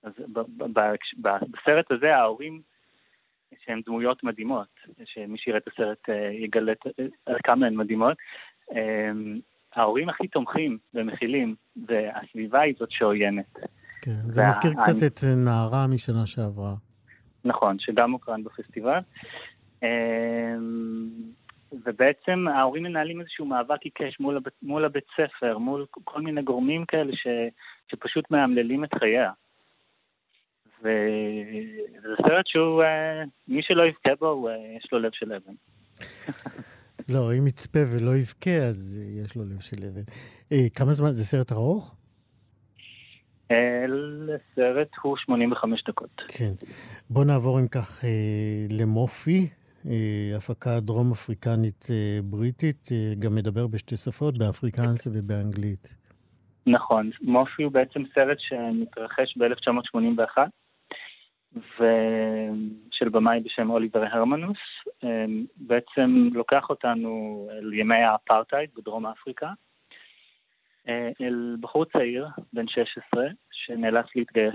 אז בסרט הזה ההורים, שהם דמויות מדהימות, שמי שיראה את הסרט אה, יגלה על כמה הן מדהימות, אה, ההורים הכי תומכים ומכילים, והסביבה היא זאת שעוינת. כן, זה וה... מזכיר קצת אני... את נערה משנה שעברה. נכון, שגם הוקרן בפסטיבל. ובעצם ההורים מנהלים איזשהו מאבק עיקש מול, הבית, מול הבית ספר, מול כל מיני גורמים כאלה ש, שפשוט מאמללים את חייה. וזה סרט שהוא, אה, מי שלא יבכה בו, אה, יש לו לב של אבן. *laughs* לא, אם יצפה ולא יבכה, אז יש לו לב של אבן. אה, כמה זמן? זה סרט ארוך? סרט הוא 85 דקות. כן. בוא נעבור אם כך למופי, אה, הפקה דרום אפריקנית אה, בריטית, אה, גם מדבר בשתי שפות, באפריקאנס ובאנגלית. נכון, מופי הוא בעצם סרט שמתרחש ב-1981, ושל במאי בשם אוליבר הרמנוס, בעצם לוקח אותנו אל ימי האפרטהייד בדרום אפריקה, אל בחור צעיר, בן 16, שנאלץ להתגייס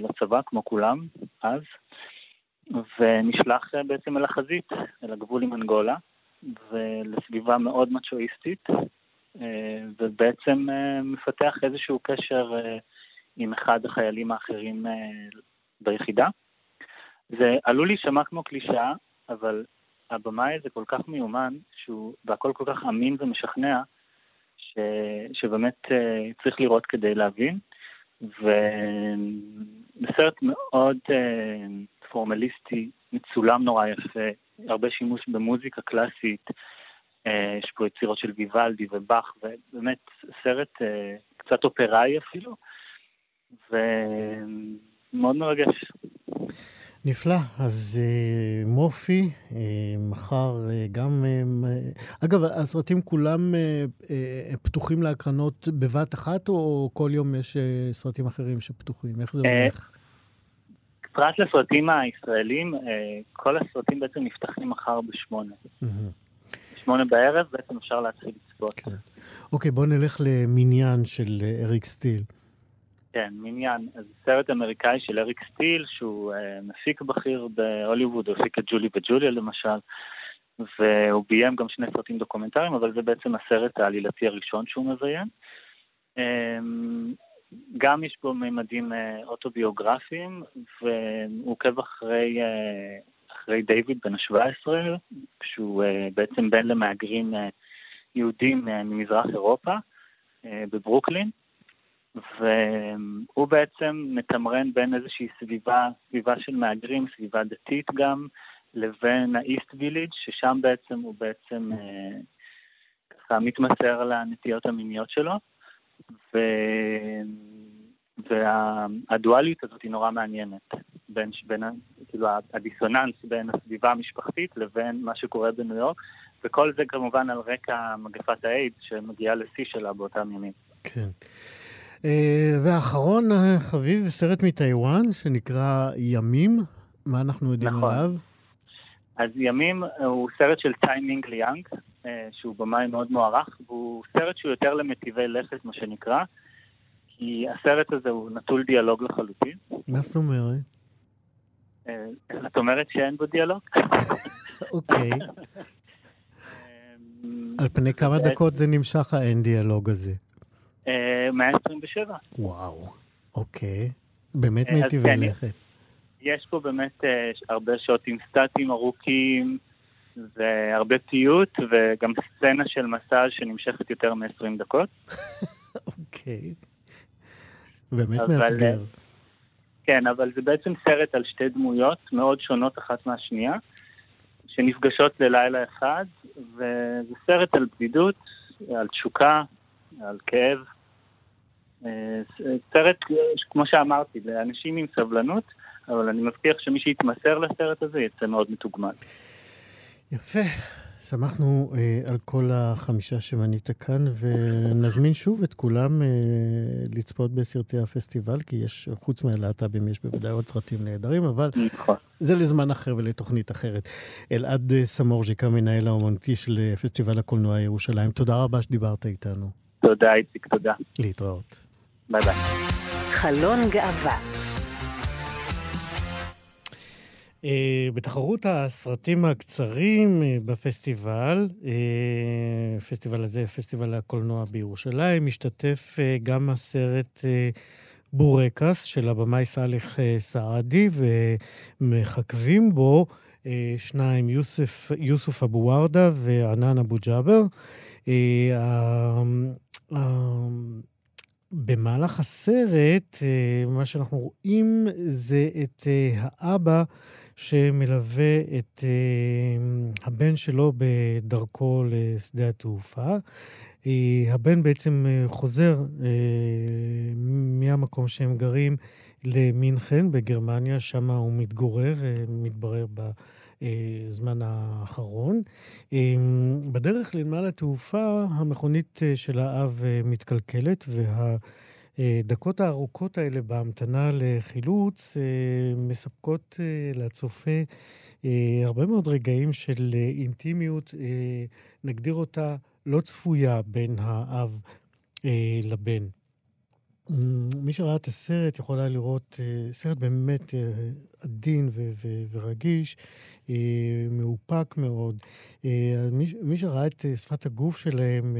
לצבא, כמו כולם, אז. ונשלח אה, בעצם אל החזית, אל הגבול עם אנגולה, ולסביבה מאוד מצ'ואיסטית, אה, ובעצם אה, מפתח איזשהו קשר עם אחד החיילים האחרים ביחידה. זה עלול להישמע כמו קלישאה, אבל הבמאי הזה כל כך מיומן, שהוא, והכל כל כך אמין ומשכנע, ש, שבאמת צריך לראות כדי להבין. וסרט מאוד פורמליסטי, מצולם נורא יפה, הרבה שימוש במוזיקה קלאסית, אה, יש פה יצירות של ויוולדי ובאך, ובאמת סרט אה, קצת אופראי אפילו, ומאוד מרגש. נפלא. אז uh, מופי, uh, מחר uh, גם... Uh, אגב, הסרטים כולם uh, uh, פתוחים להקרנות בבת אחת, או כל יום יש uh, סרטים אחרים שפתוחים? איך זה הולך? פרט לסרטים הישראלים, אה, כל הסרטים בעצם נפתחים מחר בשמונה. בשמונה בערב בעצם אפשר להתחיל לצפות. כן. אוקיי, בוא נלך למניין של אה, אריק סטיל. כן, מניין. אז סרט אמריקאי של אריק סטיל, שהוא אה, מפיק בכיר בהוליווד, הוא הפיק את ג'ולי וג'וליה למשל, והוא ביים גם שני סרטים דוקומנטריים, אבל זה בעצם הסרט העלילתי הראשון שהוא מביים. אמ, גם יש בו ממדים אה, אוטוביוגרפיים, והוא עוקב אחרי, אה, אחרי דיוויד בן ה-17, שהוא אה, בעצם בן למהגרים יהודים ממזרח אירופה, בברוקלין, והוא בעצם מתמרן בין איזושהי סביבה, סביבה של מהגרים, סביבה דתית גם, לבין האיסט ויליג', ששם בעצם הוא בעצם ככה מתמסר לנטיות המיניות שלו. ו... והדואליות הזאת היא נורא מעניינת, בין, בין, כאילו הדיסוננס בין הסביבה המשפחתית לבין מה שקורה בניו יורק, וכל זה כמובן על רקע מגפת האיידס שמגיעה לשיא שלה באותם ימים. כן. אה, ואחרון, אה, חביב, סרט מטיוואן שנקרא ימים, מה אנחנו יודעים נכון. עליו? אז ימים הוא סרט של טיימינג ליאנג, אה, שהוא במאי מאוד מוערך, והוא סרט שהוא יותר למטיבי לכת, מה שנקרא, כי הסרט הזה הוא נטול דיאלוג לחלוטין. מה זאת אומרת? את אומרת שאין בו דיאלוג? *laughs* אוקיי. *laughs* על פני כמה דקות זה נמשך האין דיאלוג הזה? 127. אה, וואו, אוקיי. באמת מיטיבי כן, לכת. יש פה באמת הרבה שוטים סטטיים ארוכים. והרבה פיוט, וגם סצנה של מסאז' שנמשכת יותר מ-20 דקות. *laughs* אוקיי. באמת מאתגר. כן, אבל זה בעצם סרט על שתי דמויות מאוד שונות אחת מהשנייה, שנפגשות ללילה אחד, וזה סרט על בדידות, על תשוקה, על כאב. אה, סרט, כמו שאמרתי, לאנשים עם סבלנות, אבל אני מבטיח שמי שיתמסר לסרט הזה יצא מאוד מתוגמל. יפה. שמחנו אה, על כל החמישה שמנית כאן, ונזמין שוב את כולם אה, לצפות בסרטי הפסטיבל, כי יש, חוץ מהלהט"בים, יש בוודאי עוד סרטים נהדרים, אבל נכון. זה לזמן אחר ולתוכנית אחרת. אלעד אה, סמורג'יק, המנהל האומנותי של אה, פסטיבל הקולנוע ירושלים, תודה רבה שדיברת איתנו. תודה, איציק, תודה. להתראות. ביי ביי. חלון גאווה אה, בתחרות הסרטים הקצרים אה, בפסטיבל, אה, פסטיבל הזה, פסטיבל הקולנוע בירושלים, משתתף אה, גם הסרט אה, בורקס של הבמאי סאלח אה, סעדי, ומככבים בו אה, שניים, יוסף, יוסוף אבו ורדה וענן אבו ג'אבר. במהלך הסרט, מה שאנחנו רואים זה את האבא שמלווה את uh, הבן שלו בדרכו לשדה התעופה. הבן בעצם חוזר מהמקום שהם גרים למינכן בגרמניה, שם הוא מתגורר, מתברר בזמן האחרון. Uh, בדרך לנמל התעופה, המכונית של האב uh, מתקלקלת, וה... הדקות הארוכות האלה בהמתנה לחילוץ אה, מספקות אה, לצופה אה, הרבה מאוד רגעים של אינטימיות, נגדיר אותה לא צפויה בין האב לבן. מי שראה את הסרט יכול היה לראות uh, סרט באמת uh, עדין ו- ו- ורגיש, uh, מאופק מאוד. מי, מי שראה את שפת הגוף שלהם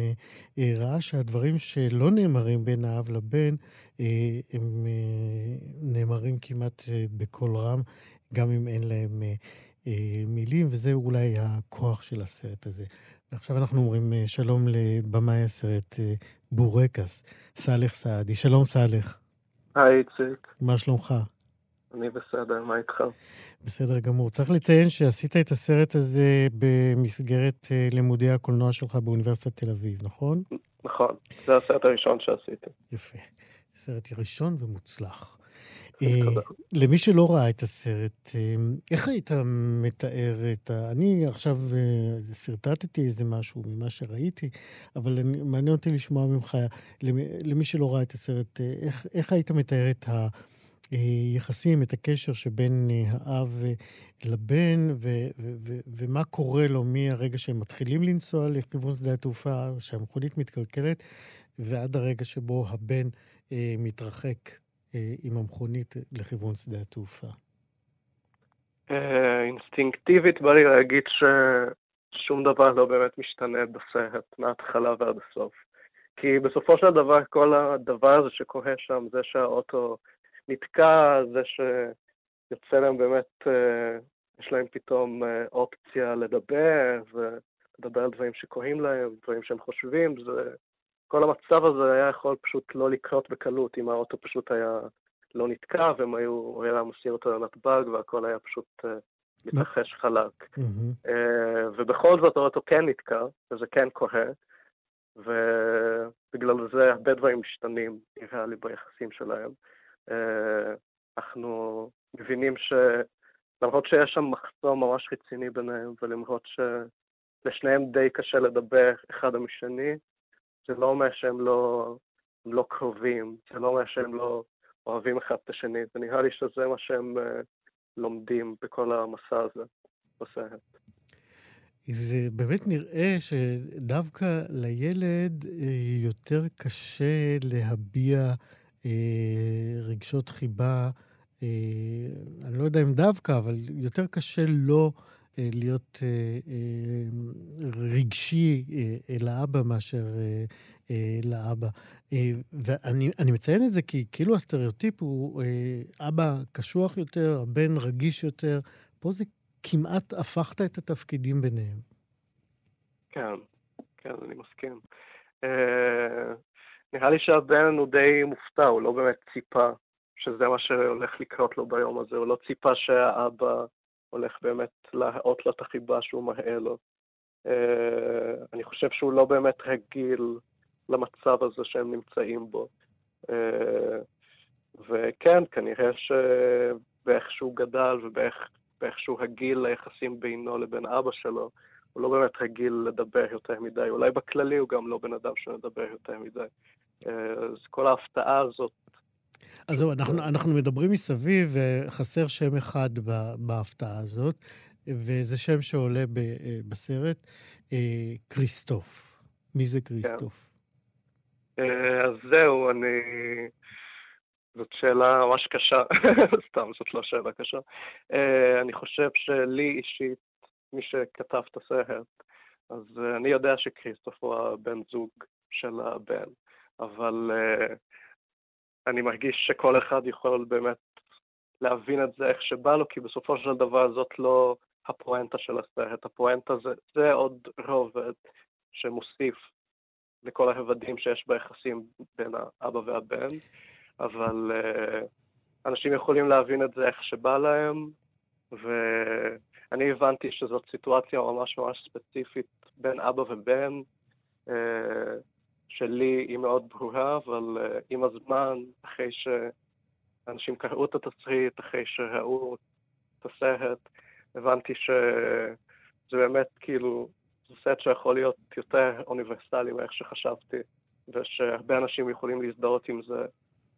ראה שהדברים שלא נאמרים בין האב לבן, הם נאמרים כמעט בקול רם, גם אם אין להם מילים, וזה אולי הכוח של הסרט הזה. ועכשיו אנחנו אומרים שלום לבמאי הסרט בורקס, סאלח סעדי. שלום סאלח. היי איציק. מה שלומך? אני בסדר, מה איתך? בסדר גמור. צריך לציין שעשית את הסרט הזה במסגרת אה, לימודי הקולנוע שלך באוניברסיטת תל אביב, נכון? נכון, זה הסרט הראשון שעשיתי. יפה. סרט ראשון ומוצלח. אה, למי שלא ראה את הסרט, אה, איך היית מתאר את ה... אני עכשיו שרטטתי איזה משהו ממה שראיתי, אבל מעניין אותי לשמוע ממך, למי שלא ראה את הסרט, איך, איך היית מתאר את היחסים, את הקשר שבין האב לבן, ו, ו, ו, ומה קורה לו מהרגע שהם מתחילים לנסוע לכיוון שדה התעופה, שהמכונית מתקלקלת, ועד הרגע שבו הבן מתרחק. אה, עם המכונית לכיוון שדה התעופה? אה, אינסטינקטיבית בא לי להגיד שום דבר לא באמת משתנה בסרט, מההתחלה ועד הסוף. כי בסופו של דבר, כל הדבר הזה שקורה שם, זה שהאוטו נתקע, זה שיוצא להם באמת, אה, יש להם פתאום אה, אופציה לדבר, ולדבר על דברים שקורים להם, דברים שהם חושבים, זה... כל המצב הזה היה יכול פשוט לא לקרות בקלות אם האוטו פשוט היה לא נתקע, והם היו, הוא היה מסיר אותו לנתב"ג, והכל היה פשוט אה, מתרחש חלק. Mm-hmm. ובכל זאת האוטו כן נתקע, וזה כן קורה, ובגלל זה הרבה דברים משתנים, נראה לי, ביחסים שלהם. אה, אנחנו מבינים שלמרות שיש שם מחסום ממש רציני ביניהם, ולמרות שלשניהם די קשה לדבר אחד עם השני, זה לא אומר שהם לא, לא קרובים, זה לא אומר שהם לא אוהבים אחד את השני, ונראה לי שזה מה שהם uh, לומדים בכל המסע הזה בסרט. זה באמת נראה שדווקא לילד אה, יותר קשה להביע אה, רגשות חיבה, אה, אני לא יודע אם דווקא, אבל יותר קשה לו אה, להיות אה, אה, רגשי אה, אל האבא מאשר אה, אה, לאבא. אה, ואני מציין את זה כי כאילו הסטריאוטיפ הוא אה, אבא קשוח יותר, הבן רגיש יותר. פה זה כמעט הפכת את התפקידים ביניהם. כן, כן, אני מסכים. נראה לי שהבן הוא די מופתע, הוא לא באמת ציפה שזה מה שהולך לקרות לו ביום הזה, הוא לא ציפה שהאבא הולך באמת להראות לו את החיבה שהוא מראה לו. אני חושב שהוא לא באמת רגיל למצב הזה שהם נמצאים בו. אה, וכן, כנראה שבאיך שהוא גדל ובאיך שהוא רגיל ליחסים בינו לבין אבא שלו, הוא לא באמת רגיל לדבר יותר מדי. אולי בכללי הוא גם לא בן אדם שמדבר יותר מדי. אה, אז כל ההפתעה הזאת... אז זהו, אנחנו, אנחנו מדברים מסביב, וחסר שם אחד בהפתעה הזאת, וזה שם שעולה אה, בסרט, כריסטוף. מי זה כריסטוף? כן. אה, אז זהו, אני... זאת שאלה ממש קשה, *laughs* סתם, זאת לא שאלה קשה. אה, אני חושב שלי אישית, מי שכתב את הסרט, אז אה, אני יודע שכריסטוף הוא הבן זוג של הבן, אבל אני מרגיש שכל אחד יכול באמת להבין את זה איך שבא לו, כי בסופו של דבר זאת לא הפואנטה של הסרט. הפואנטה זה, זה עוד רובד שמוסיף לכל הרבדים שיש ביחסים בין האבא והבן, אבל uh, אנשים יכולים להבין את זה איך שבא להם, ואני הבנתי שזאת סיטואציה ממש ממש ספציפית בין אבא ובן, uh, שלי היא מאוד ברורה, אבל uh, עם הזמן, אחרי שאנשים קראו את התסריט, אחרי שראו את הסרט, הבנתי שזה באמת כאילו זה סט שיכול להיות יותר אוניברסלי מאיך שחשבתי, ושהרבה אנשים יכולים להזדהות עם זה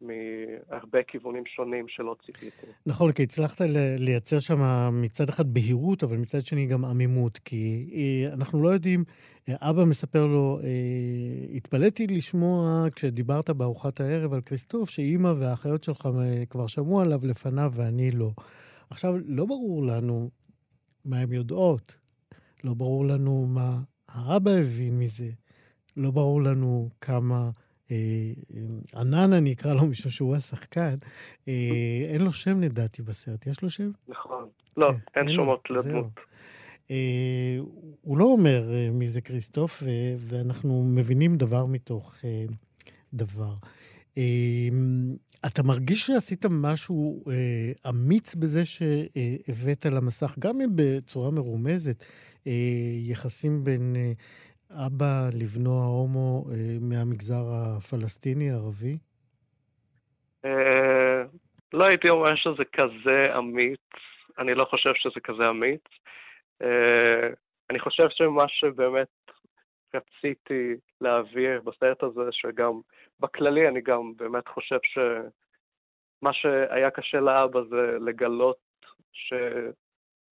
מהרבה כיוונים שונים שלא ציפיתי. נכון, כי הצלחת לייצר שם מצד אחד בהירות, אבל מצד שני גם עמימות, כי אה, אנחנו לא יודעים, אה, אבא מספר לו, אה, התפלאתי לשמוע כשדיברת בארוחת הערב על כריסטוף, שאימא והאחיות שלך כבר שמעו עליו לפניו ואני לא. עכשיו, לא ברור לנו מה הן יודעות, לא ברור לנו מה האבא הבין מזה, לא ברור לנו כמה... אה, ענן, אני אקרא לו משום שהוא השחקן, אה, אין לו שם לדעתי בסרט. יש לו שם? נכון. לא, כן, אין שומות לדמות. אה, הוא לא אומר מי זה כריסטוף, ואנחנו מבינים דבר מתוך דבר. אתה מרגיש שעשית משהו אמיץ בזה שהבאת למסך, גם אם בצורה מרומזת, אה, יחסים בין אה, אבא לבנו ההומו אה, מהמגזר הפלסטיני-ערבי? לא הייתי אומר שזה כזה אמיץ. אני לא חושב שזה כזה אמיץ. אני חושב שמה שבאמת רציתי להעביר בסרט הזה, שגם בכללי אני גם באמת חושב שמה שהיה קשה לאבא זה לגלות ש...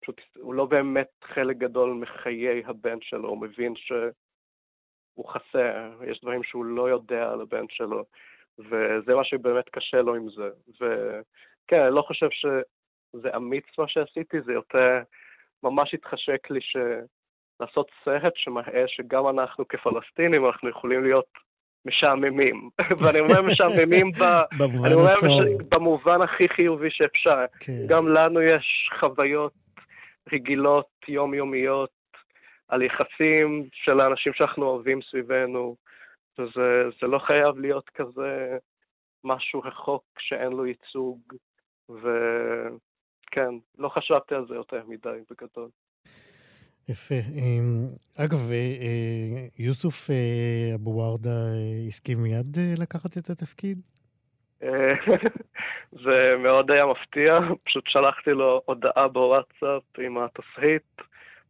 פשוט הוא לא באמת חלק גדול מחיי הבן שלו, הוא מבין שהוא חסר, יש דברים שהוא לא יודע על הבן שלו, וזה מה שבאמת קשה לו עם זה. וכן, אני לא חושב שזה אמיץ מה שעשיתי, זה יותר ממש התחשק לי ש... לעשות סרט שמראה שגם אנחנו כפלסטינים, אנחנו יכולים להיות משעממים. *laughs* ואני אומר משעממים ב... במובן הטוב. מש... במובן הכי חיובי שאפשר. כן. גם לנו יש חוויות רגילות, יומיומיות, על יחסים של האנשים שאנחנו אוהבים סביבנו, וזה לא חייב להיות כזה משהו רחוק שאין לו ייצוג, וכן, לא חשבתי על זה יותר מדי בגדול. יפה. אמ, אגב, אה, אה, יוסוף אה, אבו וורדה הסכים מיד לקחת את התפקיד? *laughs* זה מאוד היה מפתיע, פשוט שלחתי לו הודעה בוואטסאפ עם התסריט,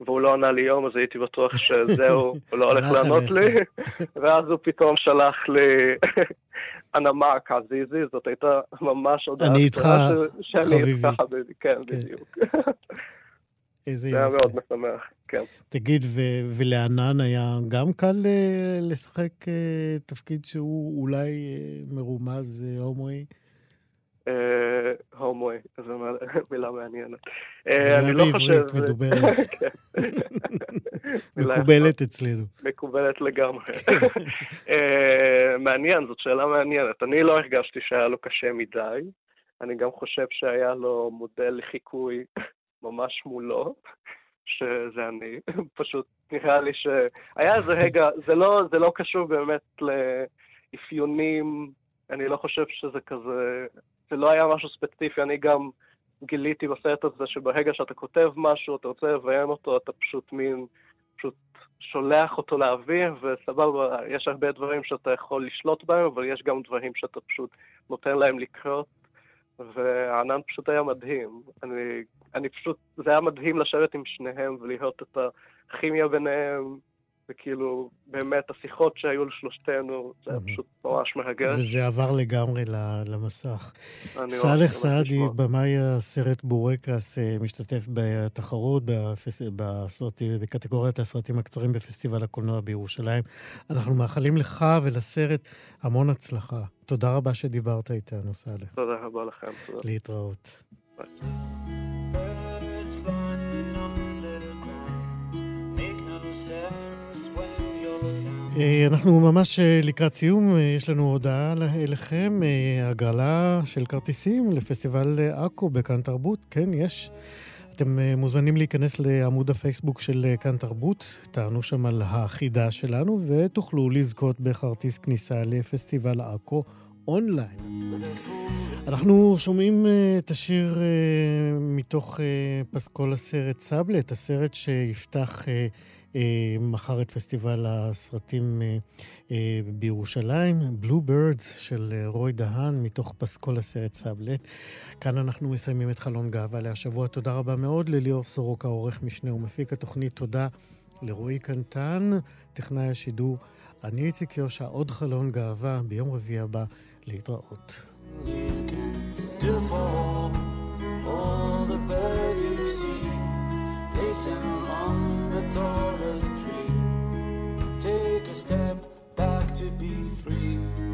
והוא לא ענה לי יום, אז הייתי בטוח שזהו, *laughs* הוא לא הולך לענות לי, ואז הוא פתאום שלח לי *laughs* אנמק עזיזי, זאת הייתה ממש הודעה אני איתך, חביבי. כן, כן. בדיוק. *laughs* איזה יופי. זה היה מאוד משמח, כן. תגיד, ו- ולענן היה גם קל uh, לשחק uh, תפקיד שהוא אולי uh, מרומז הומואי? הומואי, זו מילה מעניינת. זה מילה לא בעברית מדוברת. *laughs* כן. *laughs* מקובלת אצלנו. מקובלת לגמרי. *laughs* מעניין, זאת שאלה מעניינת. אני לא הרגשתי שהיה לו קשה מדי. אני גם חושב שהיה לו מודל לחיקוי ממש מולו, שזה אני. פשוט נראה לי שהיה איזה רגע, זה לא, זה לא קשור באמת לאפיונים, אני לא חושב שזה כזה, זה לא היה משהו ספציפי, אני גם גיליתי בסרט הזה שברגע שאתה כותב משהו, אתה רוצה לביים אותו, אתה פשוט מין, פשוט שולח אותו לאוויר, וסבבה, יש הרבה דברים שאתה יכול לשלוט בהם, אבל יש גם דברים שאתה פשוט נותן להם לקרות, והענן פשוט היה מדהים. אני אני פשוט, זה היה מדהים לשבת עם שניהם ולראות את הכימיה ביניהם, וכאילו, באמת, השיחות שהיו לשלושתנו, זה היה פשוט ממש מרגש. וזה עבר לגמרי למסך. סאלח סעדי, במאי הסרט בורקס, אה, משתתף בתחרות. בסרטים, בקטגוריית הסרטים הקצרים בפסטיבל הקולנוע בירושלים. אנחנו מאחלים לך ולסרט המון הצלחה. תודה רבה שדיברת איתנו, סאלח. תודה רבה לכם. תודה. להתראות. ביי. אנחנו ממש אה, לקראת סיום, אה, יש לנו הודעה אליכם, הגרלה של כרטיסים לפסטיבל עכו בכאן תרבות. כן, יש. אתם מוזמנים להיכנס לעמוד הפייסבוק של כאן תרבות, תענו שם על החידה שלנו ותוכלו לזכות בכרטיס כניסה לפסטיבל עכו אונליין. אנחנו שומעים את השיר מתוך פסקול הסרט סאבלט, הסרט שיפתח אה, מחר את פסטיבל הסרטים אה, אה, בירושלים, Blue Birds של רוי דהן, מתוך פסקול הסרט סאבלט. כאן אנחנו מסיימים את חלון גאווה להשבוע. תודה רבה מאוד לליאור סורוקה, עורך משנה ומפיק התוכנית. תודה לרועי קנטן, טכנאי השידור. אני איציק יושע, עוד חלון גאווה ביום רביעי הבא. להתראות. you can do for all the birds you see. seen. Place them on the tallest tree. Take a step back to be free.